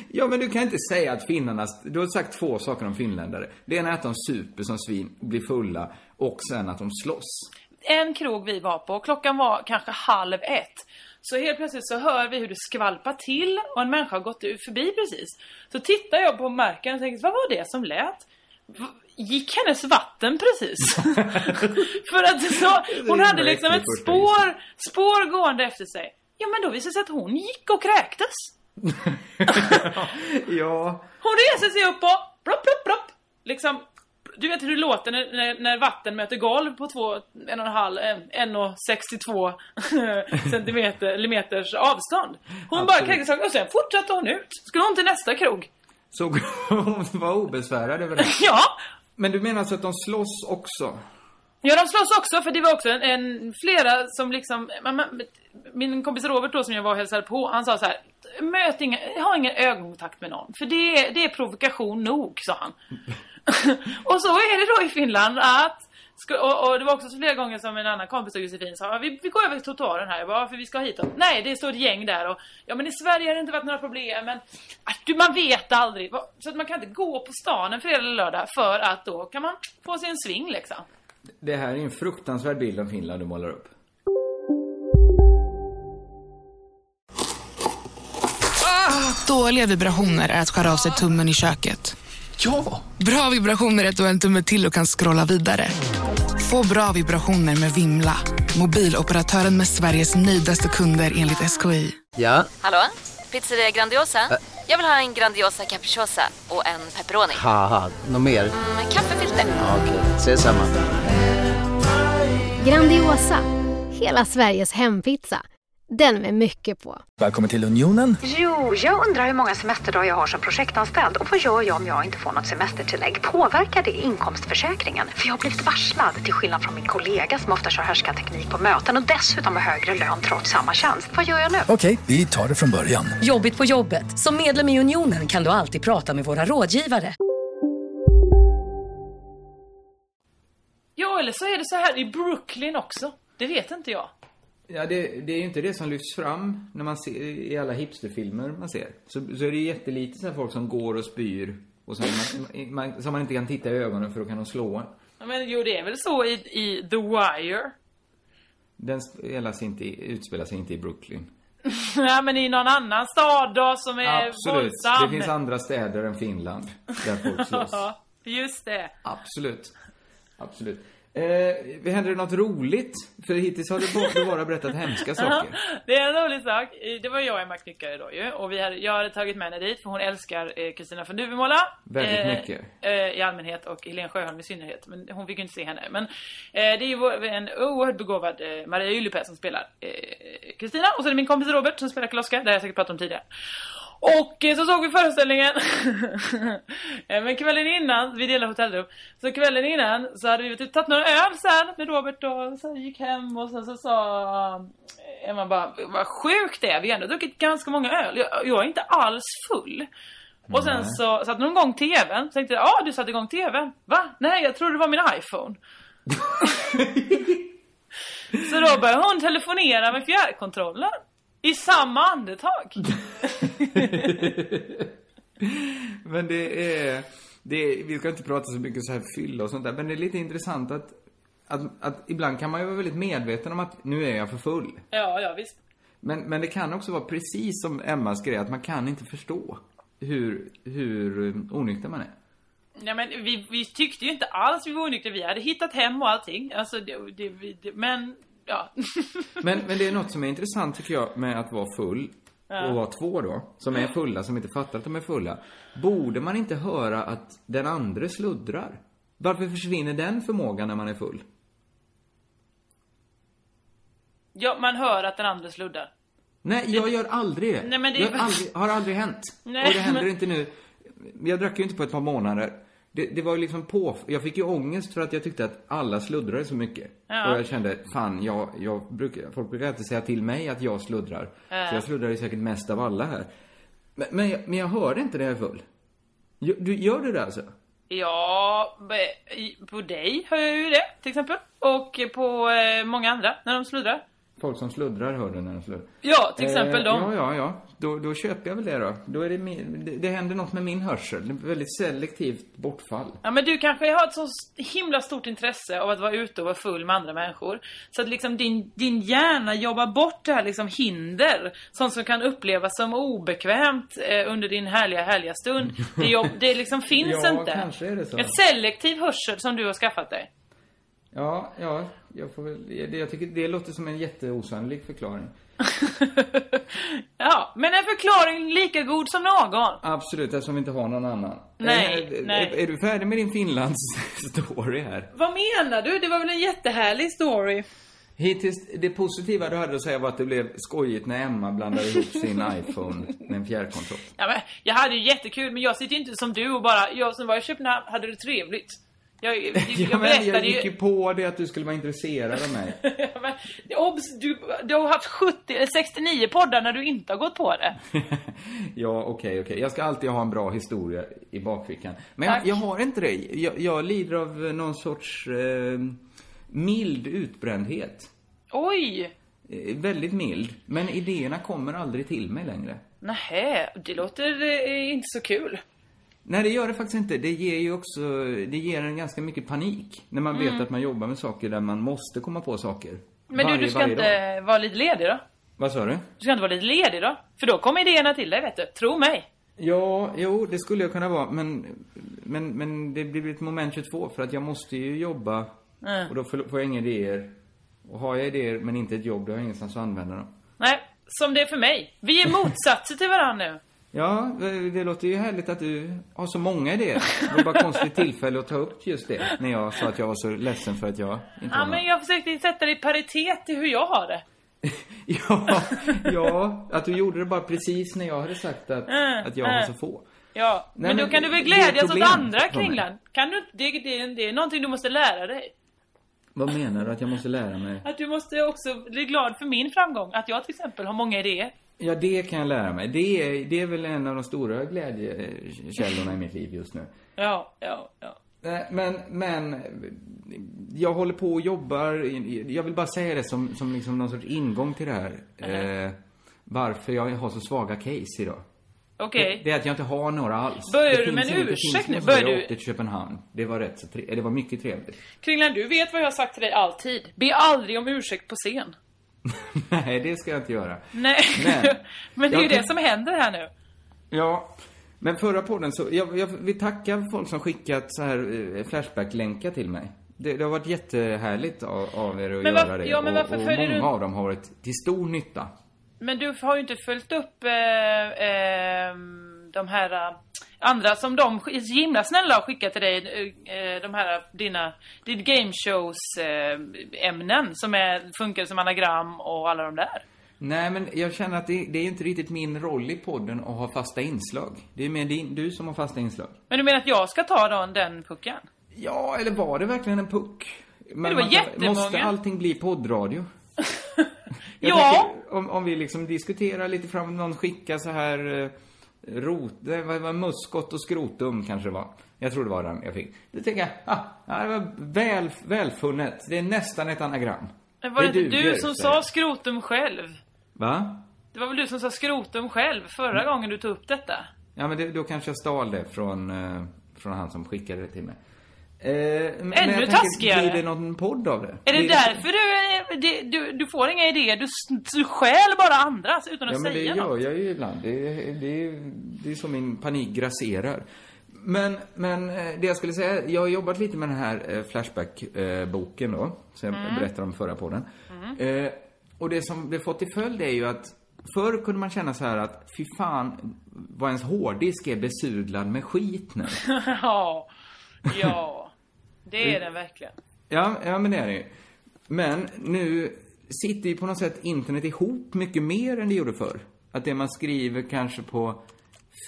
Ja, men du kan inte säga att finnarna... Du har sagt två saker om finländare. Det ena är att de super som svin, blir fulla och sen att de slåss. En krog vi var på, klockan var kanske halv ett. Så helt plötsligt så hör vi hur det skvalpar till och en människa har gått förbi precis. Så tittar jag på marken och tänker, vad var det som lät? Gick hennes vatten precis? För att så, hon hade liksom ett spår, spår gående efter sig. Ja men då visade det sig att hon gick och kräktes. Ja, Hon reser sig upp och plopp, plopp, plopp. Liksom, du vet hur det låter när, när, när vatten möter golv på två, en och en halv, en, en och 62 centimeter, meters avstånd. Hon bara Absolut. kräktes och sen fortsatte hon ut. Skulle hon till nästa krog. så hon var obesvärad över det. Ja! Men du menar alltså att de slåss också? Ja, de slåss också för det var också en, en flera som liksom, man, man, min kompis Robert då som jag var och hälsade på, han sa så här, möt inga, ha ingen ögonkontakt med någon, för det är, det är provokation nog, sa han. och så är det då i Finland att Och, och det var också så flera gånger som en annan kompis och Josefin sa vi, vi går över till trottoaren här, jag bara, för vi ska hit dem. Nej, det står ett gäng där och ja men i Sverige har det inte varit några problem men ah, du, man vet aldrig. Så att man kan inte gå på stan en fredag eller lördag för att då kan man få sig en sving liksom. Det här är en fruktansvärd bild av Finland du målar upp. Dåliga vibrationer är att skära av sig tummen i köket. Ja! Bra vibrationer är att du har en tumme till och kan scrolla vidare. Få bra vibrationer med Vimla. Mobiloperatören med Sveriges nöjdaste kunder enligt SKI. Ja, Hallå? Pizzeria Grandiosa? Jag vill ha en Grandiosa capriciosa och en pepperoni. något mer? Med kaffefilter. Ja, Okej, ses samma. Grandiosa, hela Sveriges hempizza. Den med mycket på. Välkommen till Unionen. Jo, jag undrar hur många semesterdagar jag har som projektanställd och vad gör jag om jag inte får något semestertillägg? Påverkar det inkomstförsäkringen? För jag har blivit varslad, till skillnad från min kollega som ofta kör härskarteknik på möten och dessutom har högre lön trots samma tjänst. Vad gör jag nu? Okej, vi tar det från början. Jobbigt på jobbet. Som medlem i Unionen kan du alltid prata med våra rådgivare. Ja, eller så är det så här i Brooklyn också. Det vet inte jag. Ja, det, det är ju inte det som lyfts fram när man ser i alla hipsterfilmer man ser. Så, så är det jättelite så folk som går och spyr och som man, man, som man inte kan titta i ögonen för då kan de slå en. Ja, Men jo, det är väl så i, i The Wire. Den spelas inte, i- utspelar sig inte i Brooklyn. ja, men i någon annan stad då som är Absolut. våldsam. Det finns andra städer än Finland där folk slåss. Just det. Absolut. Absolut. Eh, händer det något roligt? För hittills har du bara, berättat hemska saker. Det är en rolig sak. Det var jag och Emma Knyckare då ju. Och vi hade, jag hade tagit med henne dit för hon älskar eh, Kristina von Duvemåla. Väldigt mycket. Eh, I allmänhet och Helene Sjöholm i synnerhet. Men hon fick ju inte se henne. Men eh, det är ju en oerhört begåvad eh, Maria Ylipä som spelar eh, Kristina. och så är det min kompis Robert som spelar Karl-Oskar. Det har jag säkert pratat om tidigare. Och eh, så såg vi föreställningen. Eh, Men kvällen innan, vi delade hotellrum. Så kvällen innan så hade vi typ tagit några öl sen med Robert och så gick hem och sen så sa eh, Emma bara, vad sjukt det är, vi har ändå druckit ganska många öl. Jag, jag är inte alls full. Och sen så satte hon igång tvn. Så tänkte jag, ja du satte igång tvn. Va? Nej, jag trodde det var min iPhone. så då började hon telefonera med fjärrkontrollen. I samma andetag. Men det är, det är, vi ska inte prata så mycket så här fylla och sånt där, men det är lite intressant att, att, att ibland kan man ju vara väldigt medveten om att nu är jag för full. ja, ja visst. Men, men det kan också vara precis som Emmas grej, att man kan inte förstå hur, hur onykter man är. Ja, men vi, vi tyckte ju inte alls vi var onyktra. Vi hade hittat hem och allting. Alltså, det, det, det, men, ja. Men, men det är något som är intressant tycker jag med att vara full och vara två då, som är fulla, som inte fattar att de är fulla. Borde man inte höra att den andra sluddrar? Varför försvinner den förmågan när man är full? ja, man hör att den andra sluddar. Nej, jag gör aldrig det. Nej, men det är jag aldrig, har aldrig hänt. Nej, och det händer men- inte nu. Jag drack ju inte på ett par månader. Det, det var ju liksom på... Jag fick ju ångest för att jag tyckte att alla sluddrade så mycket. Ja. Och jag kände, fan, jag, jag brukar, folk brukar alltid säga till mig att jag sluddrar. Så jag sluddrar ju säkert mest av alla här. Men, men, jag, men jag hör inte när jag är full. Du, gör du det alltså? Ja, på dig hör jag ju det till exempel. Och på eh, många andra när de sluddrar. Folk som sluddrar hör du när de sluddrar. Ja, till exempel eh, de. Ja, ja, ja. Då, då köper jag väl det då. Då är det, min, det, det händer något med min hörsel. Det är väldigt selektivt bortfall. Ja men du kanske har ett så himla stort intresse av att vara ute och vara full med andra människor. Så att liksom din, din hjärna jobbar bort det här liksom hinder. Sånt som kan upplevas som obekvämt eh, under din härliga, härliga stund. Det, jobb, det liksom finns Ja, inte. kanske är det så. Ett selektiv hörsel som du har skaffat dig. Ja, ja, jag får väl, jag tycker det låter som en jätteosannolik förklaring. Ja, men en förklaring lika god som någon. Absolut, eftersom vi inte har någon annan. Nej, Eh, nej. Är, är du färdig med din Finlands story här? Vad menar du? Det var väl en jättehärlig story? Hittills, det positiva du hade att säga var att det blev skojigt när Emma blandade ihop sin iPhone med en fjärrkontroll. Ja, men jag hade ju jättekul, men jag sitter ju inte som du och bara, jag som var i Köpenhamn hade det trevligt. Jag, jag, Ja, men jag gick ju... på det att du skulle vara intresserad av mig. Men, obs, du, du har haft 70, eller 69 poddar när du inte har gått på det. Ja, okej, okej. Jag ska alltid ha en bra historia i bakfickan. Men jag, jag har inte det. Jag, jag lider av någon sorts eh, mild utbrändhet. Oj! Eh, väldigt mild. Men idéerna kommer aldrig till mig längre. Nähä, det låter eh, inte så kul. Nej, det gör det faktiskt inte. Det ger ju också, det ger en ganska mycket panik. När man vet Mm. att man jobbar med saker där man måste komma på saker. Men du, Varje- du ska varje inte dag. vara lite ledig då? Vad sa du? Du ska inte vara lite ledig då? För då kommer idéerna till dig, vet du. Tro mig. Ja, jo, det skulle jag kunna vara, men, men, men det blir ett moment 22 för att jag måste ju jobba Mm. och då får får jag inga idéer. Och har jag idéer men inte ett jobb, då har jag ingenstans att använda dem. Nej, som det är för mig. Vi är motsatser till varandra nu. Ja, det låter ju härligt att du har så många idéer. Det var bara konstigt tillfälle att ta upp just det, när jag sa att jag var så ledsen för att jag inte Ja, men jag försökte sätta det i paritet till hur jag har det. Ja, ja, att du gjorde det bara precis när jag hade sagt att, Mm, att jag har mm. så få. Ja, Nej, men då men kan du väl ett glädjas åt andra. Kringland? Kan du det, det, det är någonting du måste lära dig. Vad menar du att jag måste lära mig? Att du måste också bli glad för min framgång. Att jag till exempel har många idéer. Ja, det kan jag lära mig. Det är, det är väl en av de stora glädjekällorna i mitt liv just nu. Ja, ja, ja. Nej, Men, men, jag håller på och jobbar, jag vill bara säga det som, som liksom någon sorts ingång till det här. Eh, varför jag har så svaga case idag. Okej. Det, det är att jag inte har några alls. Börjar det du med en ursäkt nu? Börjar Jag du- åkte till Köpenhamn. Det var rätt så tre, det var mycket trevligt. Kringland, du vet vad jag har sagt till dig alltid. Be aldrig om ursäkt på scen. Nej, det ska jag inte göra. Nej, Men- men det är ju det som händer här nu. Ja, men förra podden så, jag, jag vill tacka folk som skickat så här eh, Flashback-länkar till mig. Det, det har varit jättehärligt av, av er att Men göra varför- det. ja, men och, varför och följer många du- av dem har varit till stor nytta. Men du har ju inte följt upp eh, eh, de här eh, andra som de sk- så himla snälla har skickat till dig. Eh, de här dina, din game shows eh, ämnen som är, funkar som anagram och alla de där. Nej, men jag känner att det, det är inte riktigt min roll i podden att ha fasta inslag. Det är mer din, du som har fasta inslag. Men du menar att jag ska ta då den pucken? Ja, eller var det verkligen en puck? Men det var jättemånga. Måste allting bli poddradio? Ja. tänker, om, om vi liksom diskuterar lite fram, någon skickar så här eh, rot, det var, muskot och skrotum kanske det var. Jag tror det var den jag fick. Då tänker jag, ah, det var väl, välfunnet. Det är nästan ett anagram. Men var det, inte duger, du som sa jag. skrotum själv? Va? Det var väl du som sa skrotum själv förra gången du tog upp detta? Ja, men det, då kanske jag stal det från, eh, från han som skickade det till mig. Eh, men Ännu jag tänker, taskigare. Blir det någon podd av det? Är det Blir därför du, är- det, du, du får inga idéer? Du, du stjäl bara andras utan att Ja, men det säga gör något? jag ju ibland. Det, det, det är så min panik grasserar. Men, men eh, det jag skulle säga, jag har jobbat lite med den här eh, Flashback-boken då, som jag Mm. berättade om förra podden. Mm. Eh, och det som det fått till följd är ju att förr kunde man känna så här att fy fan vad ens hårddisk är besudlad med skit nu. ja, ja. Det är den verkligen. Ja, ja men det är det ju. Men nu sitter ju på något sätt internet ihop mycket mer än det gjorde förr. Att det man skriver kanske på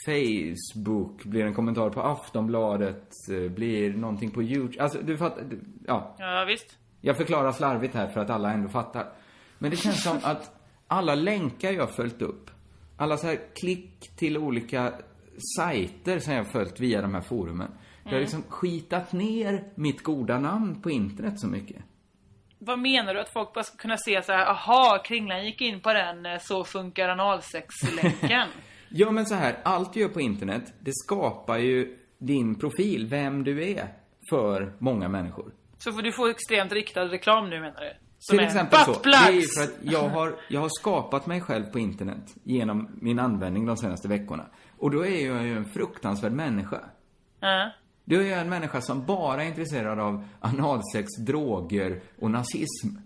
Facebook blir en kommentar på Aftonbladet, eh, blir någonting på YouTube. Alltså, du fattar, du- ja. Ja, visst. Jag förklarar slarvigt här för att alla ändå fattar. Men det känns som att alla länkar jag följt upp, alla så här klick till olika sajter som jag följt via de här forumen. Det har liksom skitat ner mitt goda namn på internet så mycket. Vad menar du? Att folk bara ska kunna se så här, aha, Kringlan gick in på den, eh, så funkar analsex-länken. Ja, men så här, allt du gör på internet, det skapar ju din profil, vem du är, för många människor. så får du få extremt riktad reklam nu menar du? Som Till exempel så. Det är ju för att jag har, jag har skapat mig själv på internet genom min användning de senaste veckorna. Och då är jag ju en fruktansvärd människa. Ja. Då är en människa som bara är intresserad av analsex, droger och nazism.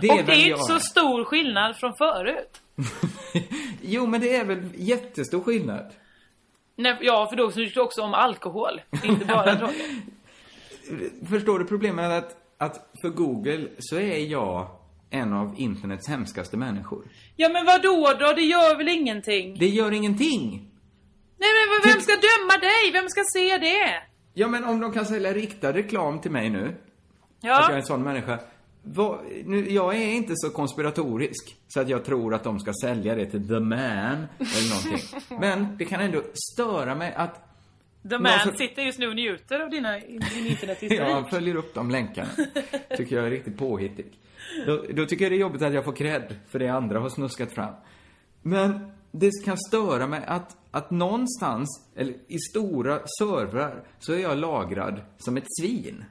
Det är och det är inte så stor skillnad från förut. Jo, men det är väl jättestor skillnad. Nej, ja, för då snackar du också om alkohol, inte bara droger. Förstår du problemet att, att för Google så är jag en av internets hemskaste människor. Ja, men vad då då? Det gör väl ingenting? Det gör ingenting. Nej, men vem ska döma dig? Vem ska se det? Ja, men om de kan sälja riktad reklam till mig nu, Ja. att jag är en sån människa. Vad, nu, jag är inte så konspiratorisk så att jag tror att de ska sälja det till the man eller någonting. Men det kan ändå störa mig att The man som- sitter just nu och njuter av dina, din internethistorik. Ja, han följer upp de länkarna. Tycker jag är riktigt påhittig. Då, då tycker jag det är jobbigt att jag får cred för det andra har snuskat fram. Men det kan störa mig att, att någonstans, eller i stora servrar, så är jag lagrad som ett svin.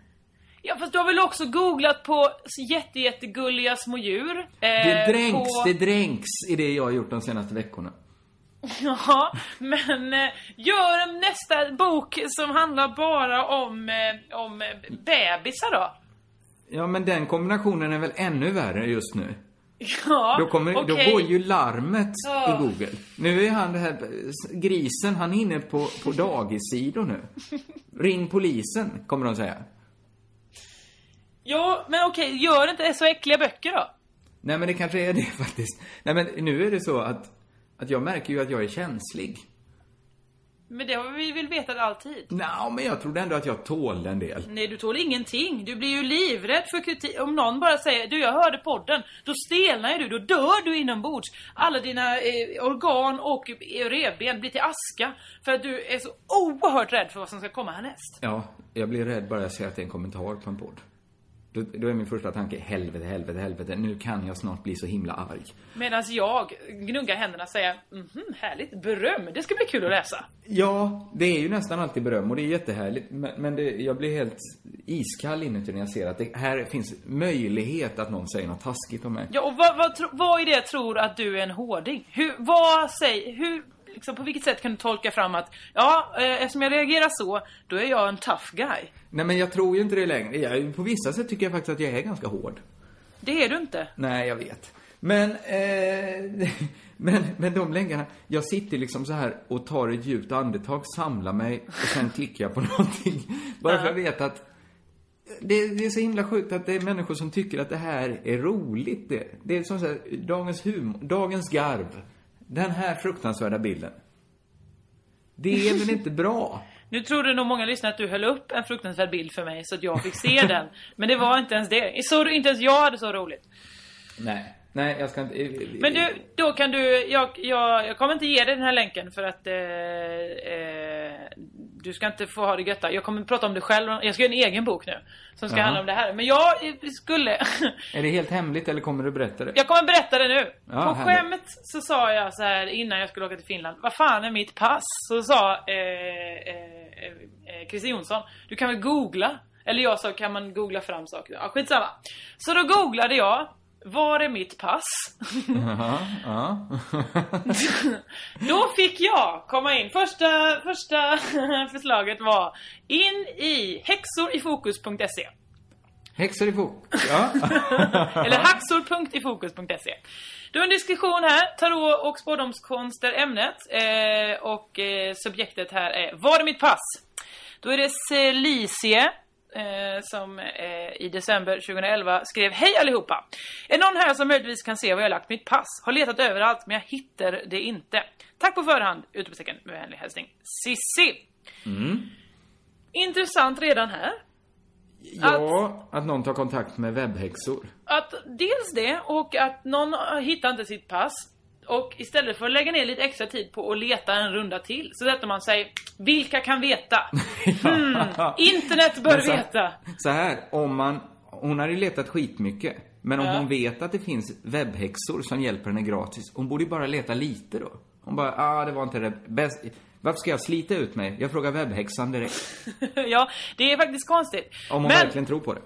Ja, fast du har väl också googlat på jätte, jättegulliga små djur? Eh, Det dränks, på... det dränks i det jag har gjort de senaste veckorna. Ja, men eh, gör en nästa bok som handlar bara om, eh, om bebisar då. Ja, men den kombinationen är väl ännu värre just nu. Ja, Då, kommer, okej. då går ju larmet Ja. i Google. Nu är han det här grisen, han är inne på, på dagissidor nu. Ring polisen, kommer de säga. Ja, men okej, gör inte så äckliga böcker då. Nej men det kanske är det faktiskt. Nej men nu är det så att, att jag märker ju att jag är känslig. Men det har vi väl vetat alltid. Nej, men jag trodde ändå att jag tålde en del. Nej, du tål ingenting. Du blir ju livrädd för kritik. Om någon bara säger du, jag hörde podden. Då stelnar ju du, då dör du inombords. Alla dina eh, organ och revben blir till aska. För att du är så oerhört rädd för vad som ska komma härnäst. Ja, jag blir rädd bara jag ser att det är en kommentar på en podd. Då, då är min första tanke, helvete, helvete, helvete, nu kan jag snart bli så himla arg. Medan jag gnuggar händerna och säger mhm, härligt, beröm, det ska bli kul att läsa. Ja, det är ju nästan alltid beröm och det är jättehärligt. Men, men det, jag blir helt iskall inuti när jag ser att det här finns möjlighet att någon säger något taskigt om mig. Ja, och vad, vad, vad är det jag tror att du är en hårding? Hur, vad säger, hur, liksom, på vilket sätt kan du tolka fram att, ja, eh, eftersom jag reagerar så, då är jag en tough guy. Nej, men jag tror ju inte det längre. Jag, på vissa sätt tycker jag faktiskt att jag är ganska hård. Det är du inte. Nej, jag vet. Men, eh, men, men de länkarna, jag sitter liksom så här och tar ett djupt andetag, samlar mig och sen klickar jag på någonting. Bara för att jag vet att det, det är så himla sjukt att det är människor som tycker att det här är roligt. Det, det är som så här, dagens humor, dagens garv. Den här fruktansvärda bilden. Det är väl inte bra? Nu trodde nog många lyssnare att du höll upp en fruktansvärd bild för mig så att jag fick se den. Men det var inte ens det. Så, inte ens jag hade så roligt. Nej. Nej, jag ska inte... Men du, då kan du, jag, jag, jag kommer inte ge dig den här länken för att eh, eh, du ska inte få ha det götta. Jag kommer prata om det själv. Jag ska göra en egen bok nu. Som ska Jaha. handla om det här. Men jag skulle... Är det helt hemligt eller kommer du berätta det? Jag kommer berätta det nu. Ja, På härligt. skämt så sa jag så här innan jag skulle åka till Finland. Vad fan är mitt pass? Så sa eh, eh, eh, Christer Jonsson. Du kan väl googla? Eller jag sa kan man googla fram saker? Ja, skitsamma. Så då googlade jag. Var är mitt pass? Då fick jag komma in. Första, första förslaget var in i häxorifokus.se Häxor i fokus. Ja. Eller haxor.ifokus.se Du har en diskussion här. Tarot och spårdomskonst är ämnet. Eh, och eh, subjektet här är Var är mitt pass? Då är det Celicie eh, som eh, i december 2011 skrev Hej allihopa! Är någon här som möjligtvis kan se var jag lagt mitt pass? Har letat överallt men jag hittar det inte. Tack på förhand! Utropstecken med vänlig hälsning Sissi! Mm. Intressant redan här. Ja, att någon tar kontakt med webbhäxor. Att dels det och att någon hittar inte sitt pass och istället för att lägga ner lite extra tid på att leta en runda till så sätter man sig Vilka kan veta? Hmm, internet bör så- veta. Så här, om man... Hon hade ju letat skitmycket. Men om Ja. hon vet att det finns webbhäxor som hjälper henne gratis, hon borde ju bara leta lite då. Hon bara, ah det var inte det bästa. Varför ska jag slita ut mig? Jag frågar webbhäxan direkt. ja, det är faktiskt konstigt. Om hon Men verkligen tror på det.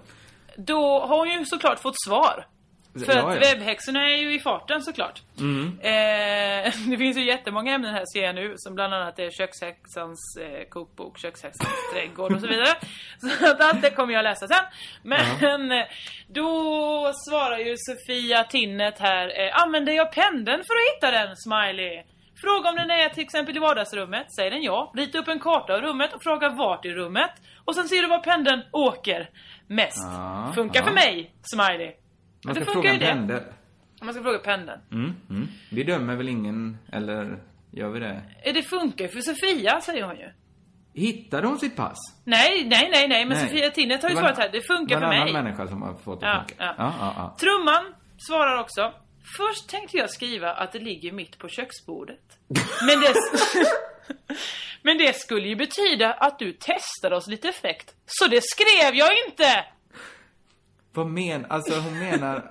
då har hon ju såklart fått svar. För Ja, att ja. webbhäxorna är ju i farten såklart. Mm. Eh, det finns ju jättemånga ämnen här ser jag nu som bland annat är kökshäxans eh, kokbok, kökshäxans trädgård och så vidare. Så att allt det kommer jag läsa sen. Men eh, då svarar ju Sofia Tinnet här, eh, använder jag pendeln för att hitta den? Smiley. Fråga om den är till exempel i vardagsrummet, säger den ja. Rita upp en karta av rummet och fråga vart i rummet. Och sen ser du var pendeln åker mest. Ja, Funkar ja. för mig, Smiley. Man det ska fråga en det. pendel. Man ska fråga pendeln. Mm, mm. Vi dömer väl ingen, eller gör vi det? Eh, Det funkar för Sofia, säger hon ju. Hittade hon sitt pass? Nej, nej, nej, nej. Men Nej. Sofia Tinnet har ju Det var- svarat här. Det funkar Det för var en mig. annan människa som har fått det Ja, ja. Ja, ja, ja. Trumman svarar också. Först tänkte jag skriva att det ligger mitt på köksbordet. Men det... Men det skulle ju betyda att du testade oss lite fräckt. Så det skrev jag inte! Vad men, alltså hon menar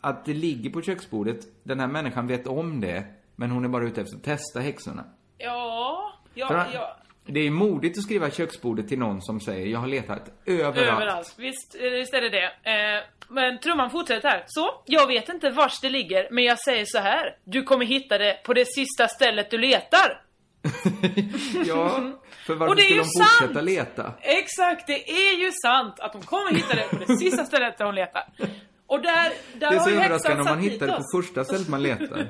att det ligger på köksbordet. Den här människan vet om det. Men hon är bara ute efter att testa häxorna. Ja, För ja, han- ja. Det är modigt att skriva köksbordet till någon som säger jag har letat överallt. Överallt. Visst, eh, visst är det det. Eh, men trumman fortsätter här. Så, jag vet inte vars det ligger, men jag säger så här. Du kommer hitta det på det sista stället du letar. Ja, för Och varför är skulle ju hon fortsätta sant! leta? Exakt, det är ju sant att hon kommer hitta det på det sista stället där hon letar. Och där, där Det är så överraskande om man hittar det på första stället man letar.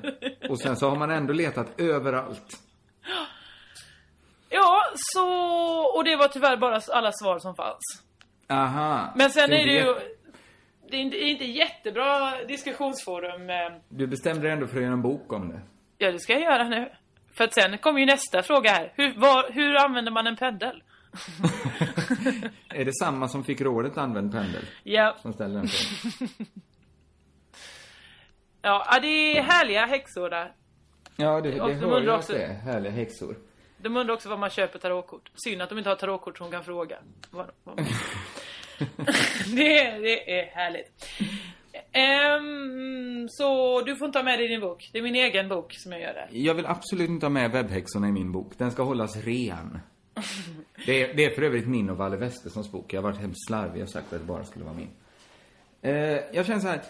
Och sen så har man ändå letat överallt. Ja, så... Och det var tyvärr bara alla svar som fanns. Aha. Men sen Så är det ju... Det är inte, är inte jättebra diskussionsforum. eh, Du bestämde dig ändå för att göra en bok om det. Ja, det ska jag göra nu. För att sen kommer ju nästa fråga här. Hur, var, hur använder man en pendel? Är det samma som fick rådet använd pendel? Ja. Som ställer den frågan. Ja, det är härliga häxor där. Ja, det, det de hör jag att också- det är. Härliga häxor. De undrar också var man köper tarotkort. Synd att de inte har tarotkort som kan fråga. Vad- vad- det, det är härligt. Ehm, så du får inte ha med dig din bok. Det är min egen bok som jag gör det. Jag vill absolut inte ha med webbhäxorna i min bok. Den ska hållas ren. Det är, det är för övrigt min och Valle Westessons bok. Jag har varit hemskt slarvig och sagt att det bara skulle vara min. Eh, jag känner så här.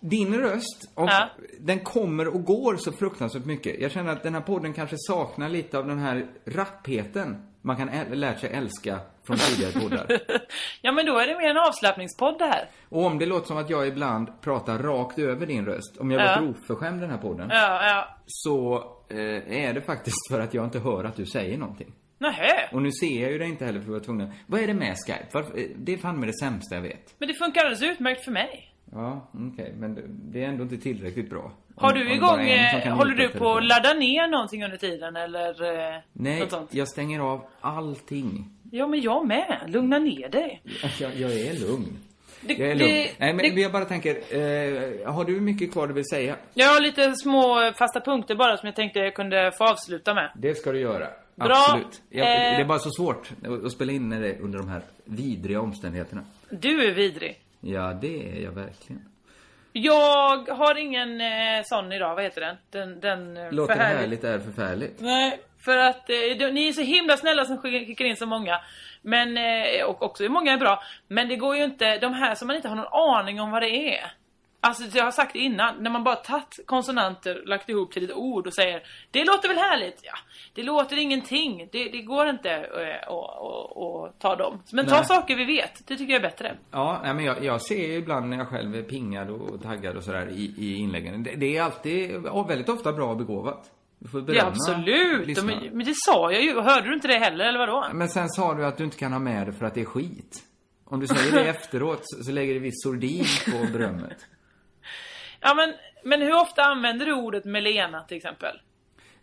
Din röst, och Ja. den kommer och går så fruktansvärt mycket. Jag känner att den här podden kanske saknar lite av den här rappheten man kan lärt sig älska från tidigare poddar. Ja, men då är det mer en avslappningspodd det här. Och om det låter som att jag ibland pratar rakt över din röst, om jag Ja. låter oförskämd den här podden, Ja, ja. så eh, är det faktiskt för att jag inte hör att du säger någonting. Nähä. Och nu ser jag ju det inte heller för att vara tvungen. Vad är det med Skype? Varför, eh, det är fan med det sämsta jag vet. Men det funkar alldeles utmärkt för mig. Ja, okej, men det- är ändå inte tillräckligt bra. Har du igång, eh, håller du på att ladda ner någonting under tiden eller eh, Nej, jag stänger av allting. Ja, men jag med. Lugna ner dig. Jag, jag är lugn. Det- jag är det- lugn. Nej, men det- jag bara tänker, eh, har du mycket kvar du vill säga? Jag har lite små fasta punkter bara som jag tänkte jag kunde få avsluta med. Det ska du göra. Bra. Absolut. Jag, Eh. Det är bara så svårt att- spela in det, under de här vidriga omständigheterna. Du är vidrig. Ja, det är jag verkligen. Jag har ingen eh, sån idag, vad heter den? Den, den eh, Låter förhärlig- härligt är förfärligt. Nej, för att eh, ni är så himla snälla som skickar in så många. Men, eh, och också många är bra. Men det går ju inte, de här som man inte har någon aning om vad det är. Alltså jag har sagt det innan, när man bara tagit konsonanter, lagt ihop till ett ord och säger Det låter väl härligt? Ja, det låter ingenting. Det, det går inte eh, att att- att ta dem. Men ta Nej. saker vi vet, det tycker jag är bättre. Ja, nej, men jag, jag ser ju ibland när jag själv är pingad och taggad och sådär i, i inläggen. Det, det är alltid, väldigt ofta bra och begåvat. Du får berömma Ja, absolut! lyssnarna. Men, det sa jag ju, hörde du inte det heller eller vadå? Men sen sa du att du inte kan ha med det för att det är skit. Om du säger det efteråt så, lägger det viss sordin på berömmet. Ja men, men hur ofta använder du ordet Melena till exempel?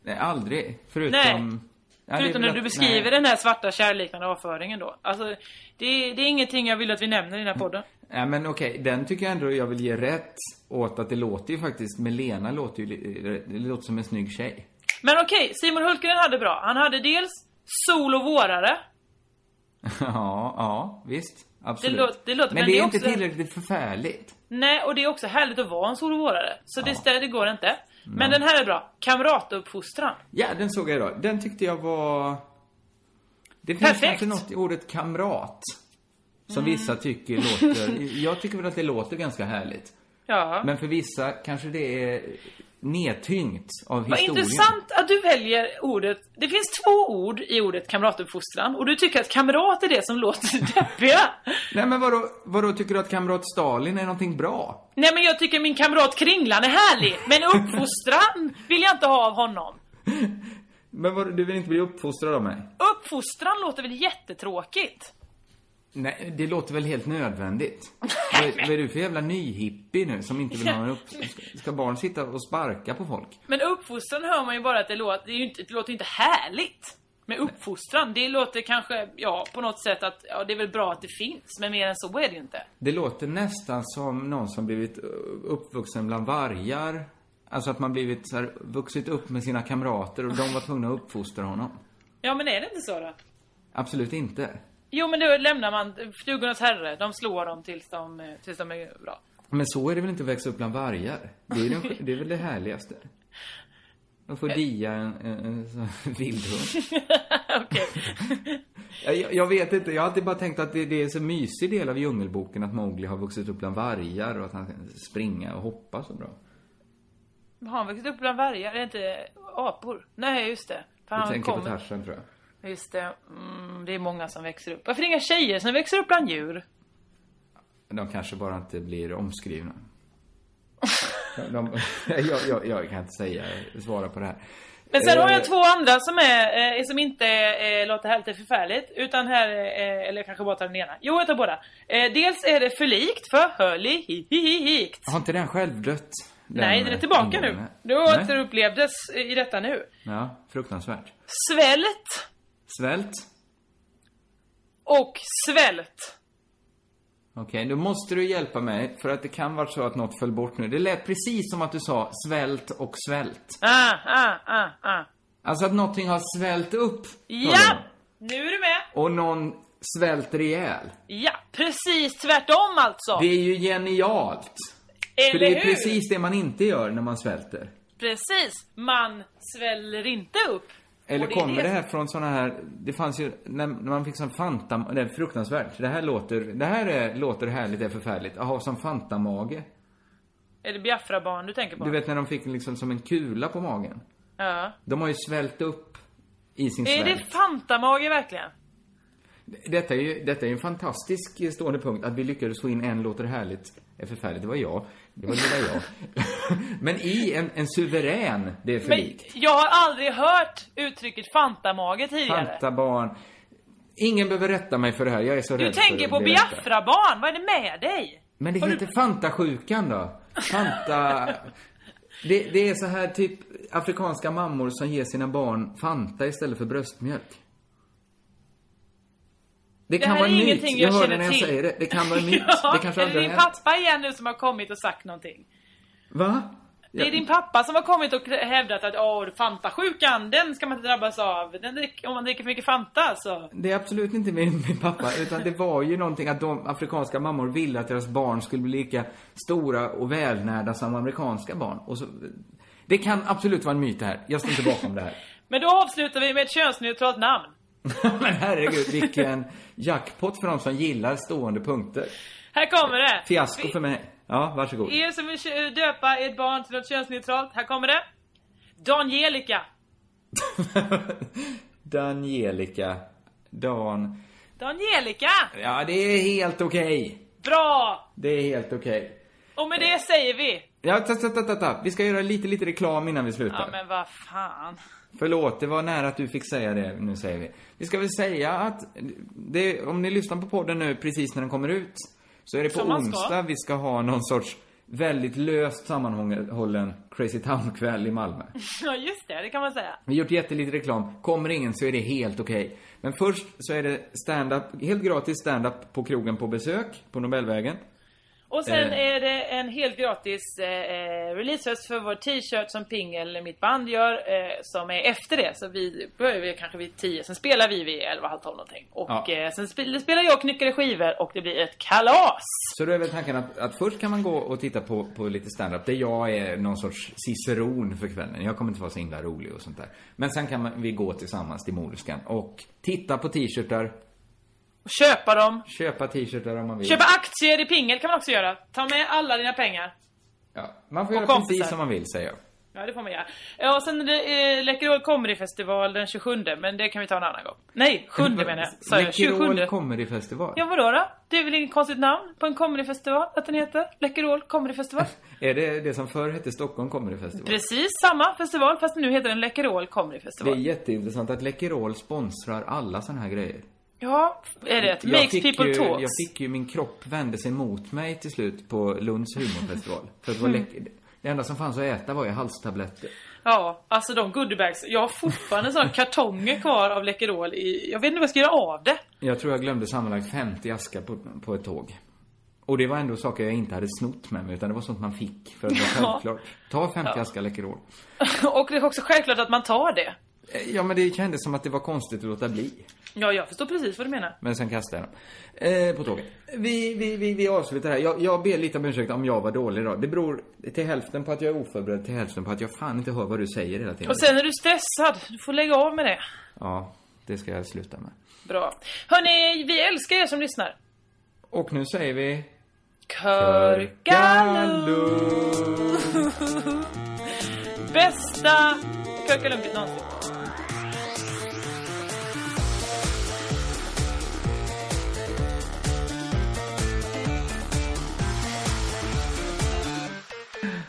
Nej, aldrig. Förutom... Nej. Ja, Förutom när du beskriver nej. den här svarta kärlekande avföringen då. Alltså, det, det är ingenting jag vill att vi nämner i den här podden. Ja, men okej, den tycker jag ändå jag vill ge rätt åt att det låter ju faktiskt, Melena låter ju, det låter som en snygg tjej. Men okej, Simon Hultgren hade bra. Han hade dels sol och vårare. ja, ja, visst. Absolut. Det låter- det låter- men, men det är är inte också- tillräckligt förfärligt. Nej, och det är också härligt att vara en sol och vårare. Så det, det, det går inte. Men Nej. den här är bra. Kamratuppfostran. Ja, den såg jag idag. Den tyckte jag var... Det finns Perfekt. kanske något i ordet kamrat. Som Mm. vissa tycker låter... Jag tycker väl att det låter ganska härligt. Ja. Men för vissa kanske det är nedtyngt av Vad historien. intressant att du väljer ordet. Det finns två ord i ordet kamratuppfostran och du tycker att kamrat är det som låter deppiga. Nej men vadå, vadå, tycker du att kamrat Stalin är någonting bra? Nej men jag tycker min kamrat Kringlan är härlig, men uppfostran vill jag inte ha av honom. Men vadå, du vill inte bli uppfostrad av mig? Uppfostran låter väl jättetråkigt? Nej, det låter väl helt nödvändigt. vad, vad är du för jävla nyhippie nu som inte vill ha en upp... Ska, barn sitta och sparka på folk? Men uppfostran hör man ju bara att det låter, det, är ju inte, det låter inte härligt. Med uppfostran, det låter kanske, ja, på något sätt att, ja, det är väl bra att det finns, men mer än så är det ju inte. Det låter nästan som någon som blivit uh, uppvuxen bland vargar. Alltså att man blivit så här, vuxit upp med sina kamrater och de var tvungna att uppfostra honom. Ja, men är det inte så då? Absolut inte. Jo, men då lämnar man Flugornas herre, de slår dem tills de, tills de är bra. Men så är det väl inte att växa upp bland vargar? Det är, den, det är väl det härligaste? De får dia en, en, en sån vildhund. Okej. Jag, jag vet inte, jag har alltid bara tänkt att det, det är en så mysig del av Djungelboken att Mowgli har vuxit upp bland vargar och att han kan springa och hoppa så bra. Har han växt upp bland vargar? Är det inte apor? Nej, just det. För han tänker på kommer- Tarzan tror jag. Just det. Mm, det är många som växer upp. Varför är det inga tjejer som växer upp bland djur? De kanske bara inte blir omskrivna. De, jag, jag, jag kan inte säga, svara på det här. Men sen har Eh, jag två andra som är, eh, som inte eh, låter helt förfärligt. Utan här, eh, eller kanske bara tar den ena. Jo, jag tar båda. Eh, dels är det förlikt, förhörlikt. Har inte den självdött? Nej, den är tillbaka nu. Nej. återupplevdes i detta nu. Ja, fruktansvärt. Svält Svält? och svält. Okej, då måste du hjälpa mig, för att det kan vara så att något föll bort nu. Det lät precis som att du sa svält och svält. Ah, ah, ah, ah. Alltså att någonting har svällt upp. Ja! Nu är du med. Och någon svälter ihjäl. Ja, precis tvärtom alltså. Det är ju genialt. Eller För det är hur? precis det man inte gör när man svälter. Precis. Man sväller inte upp. Eller det är kommer det det här från såna här, det fanns ju, när, när man fick sån Fanta, det är fruktansvärt. Det här låter, det här är, låter härligt, det är förfärligt. Att ha som Fanta-mage. Är det Biafra-barn du tänker på? Du vet när de fick liksom som en kula på magen. Ja. De har ju svällt upp i sin Är svält. det Fantamage verkligen? Detta är ju, detta är en fantastisk stående punkt, att vi lyckades få in en låter härligt är förfärligt. Det var jag. Det var lilla jag. Men i en, en suverän, det är för Men likt. jag har aldrig hört uttrycket Fantamage tidigare. Fanta barn. Ingen behöver rätta mig för det här, jag är så Du rädd tänker för på. Biafra-barn, vad är det med dig? Men det Har du- heter Fanta-sjukan då. Fanta... Det, det är så här typ afrikanska mammor som ger sina barn Fanta istället för bröstmjölk. Det, Det kan vara är myt. ingenting jag hör känner när jag till. säger det. Det kan vara en myt. Ja, det kanske är det din pappa igen nu som har kommit och sagt någonting? Va? Det är din pappa som har kommit och hävdat att åh, Fanta-sjukan, den ska man inte drabbas av. Den om man dricker för mycket Fanta alltså. Det är absolut inte min, min pappa, utan det var ju någonting att de afrikanska mammor ville att deras barn skulle bli lika stora och välnärda som amerikanska barn. Och så, det kan absolut vara en myt det här. Jag står inte bakom det här. Men då avslutar vi med ett könsneutralt namn. Men herregud, vilken jackpot för de som gillar stående punkter. Här kommer det. Fiasko för mig. Ja, varsågod. Er som vill döpa ert barn till något könsneutralt, här kommer det. Danielika. Danielika. Dan. Danielika! Ja, det är helt okej. Bra! Det är helt okej. Och med det säger vi. Ja, ta, ta, ta, ta, ta. Vi ska göra lite, lite reklam innan vi slutar. Ja men vad fan. Förlåt, det var nära att du fick säga det. Nu säger vi. Vi ska väl säga att det, om ni lyssnar på podden nu precis när den kommer ut så är det på Som man ska. onsdag vi ska ha någon sorts väldigt löst sammanhållen Crazy Town-kväll i Malmö. Ja just det, det kan man säga. Vi har gjort jättelite reklam. Kommer ingen så är det helt okej. Men först så är det stand-up, helt gratis stand-up på krogen på besök på Nobelvägen. Och sen Eh. är det en helt gratis eh, eh, releasehöst för vår t-shirt som Pingel, mitt band, gör. Eh, som är efter det. Så vi börjar vi kanske vid 10, sen spelar vi vid 11, halv 12 någonting. Och Ja. eh, sen sp- spelar jag knyckade skivor och det blir ett kalas! Så då är väl tanken att, att först kan man gå och titta på, på lite stand-up där jag är någon sorts ciceron för kvällen. Jag kommer inte vara så himla rolig och sånt där. Men sen kan man, vi gå tillsammans till Moderskan och titta på t-shirtar, Och köpa dem. köpa t-shirtar om man vill. Köpa aktier i Pingel kan man också göra. Ta med alla dina pengar. Ja, man får Och göra kompisar. precis som man vill, säger jag. Ja, det får man göra. Ja, och sen är eh, Läkerol Comedy Festival den 27, men det kan vi ta en annan gång. Nej, 7 menar jag. Sa jag 27? Läkerol Comedy Festival. Ja, vadå då? Det är väl inget konstigt namn på en comedyfestival, att den heter Läkerol Comedy Festival? Är det det som förr hette Stockholm Comedy Festival? Precis samma festival, fast nu heter den Läkerol Comedy Det är jätteintressant att Läkerol sponsrar alla såna här grejer. Ja, är det Jag Makes fick people ju, talks? Jag fick ju, min kropp vände sig mot mig till slut på Lunds humorfestival. För att det var Mm. läck- Det enda som fanns att äta var ju halstabletter. Ja, alltså de goodiebags. Jag har fortfarande sådana kartonger kvar av Läkerol i... Jag vet inte vad jag ska göra av det. Jag tror jag glömde sammanlagt 50 askar på, på ett tåg. Och det var ändå saker jag inte hade snott med mig, utan det var sånt man fick. För att det var självklart. Ta 50 Ja. askar Läkerol. Och det är också självklart att man tar det. Eh, Ja, men det kändes som att det var konstigt att låta bli. Ja, jag förstår precis vad du menar. Men sen kastade jag dem. Eh, på tåget. Vi, vi, vi, vi avslutar här. Jag, jag ber lite om ursäkt om jag var dålig då. Det beror till hälften på att jag är oförberedd, till hälften på att jag fan inte hör vad du säger hela tiden. Och sen är du stressad. Du får lägga av med det. Ja, det ska jag sluta med. Bra. Hörni, vi älskar er som lyssnar. Och nu säger vi... Körkalund! Bästa Körkalundbyt någonsin.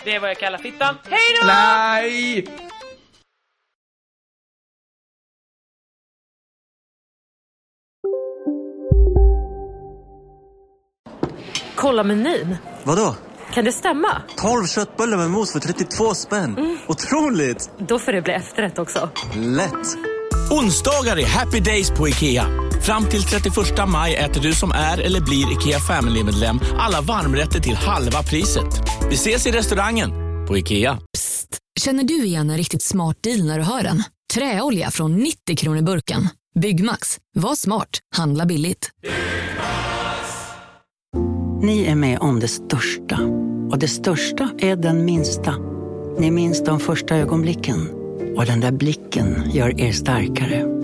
Det är vad jag kallar fittan. Hej då! Nej! Kolla menyn. Vadå? Kan det stämma? 12 köttbullar med mos för 32 spänn. Otroligt! Då får det bli efterrätt också. Lätt! Onsdagar är happy days på IKEA. Fram till 31 maj äter du som är eller blir IKEA Family-medlem alla varmrätter till halva priset. Vi ses i restaurangen på IKEA. Känner du igen en riktigt smart deal när du hör den? Träolja från 90 kronor burken. Byggmax. Var smart. Handla billigt. Ni är med om det största. Och det största är den minsta. Ni minns de första ögonblicken. Och den där blicken gör er starkare.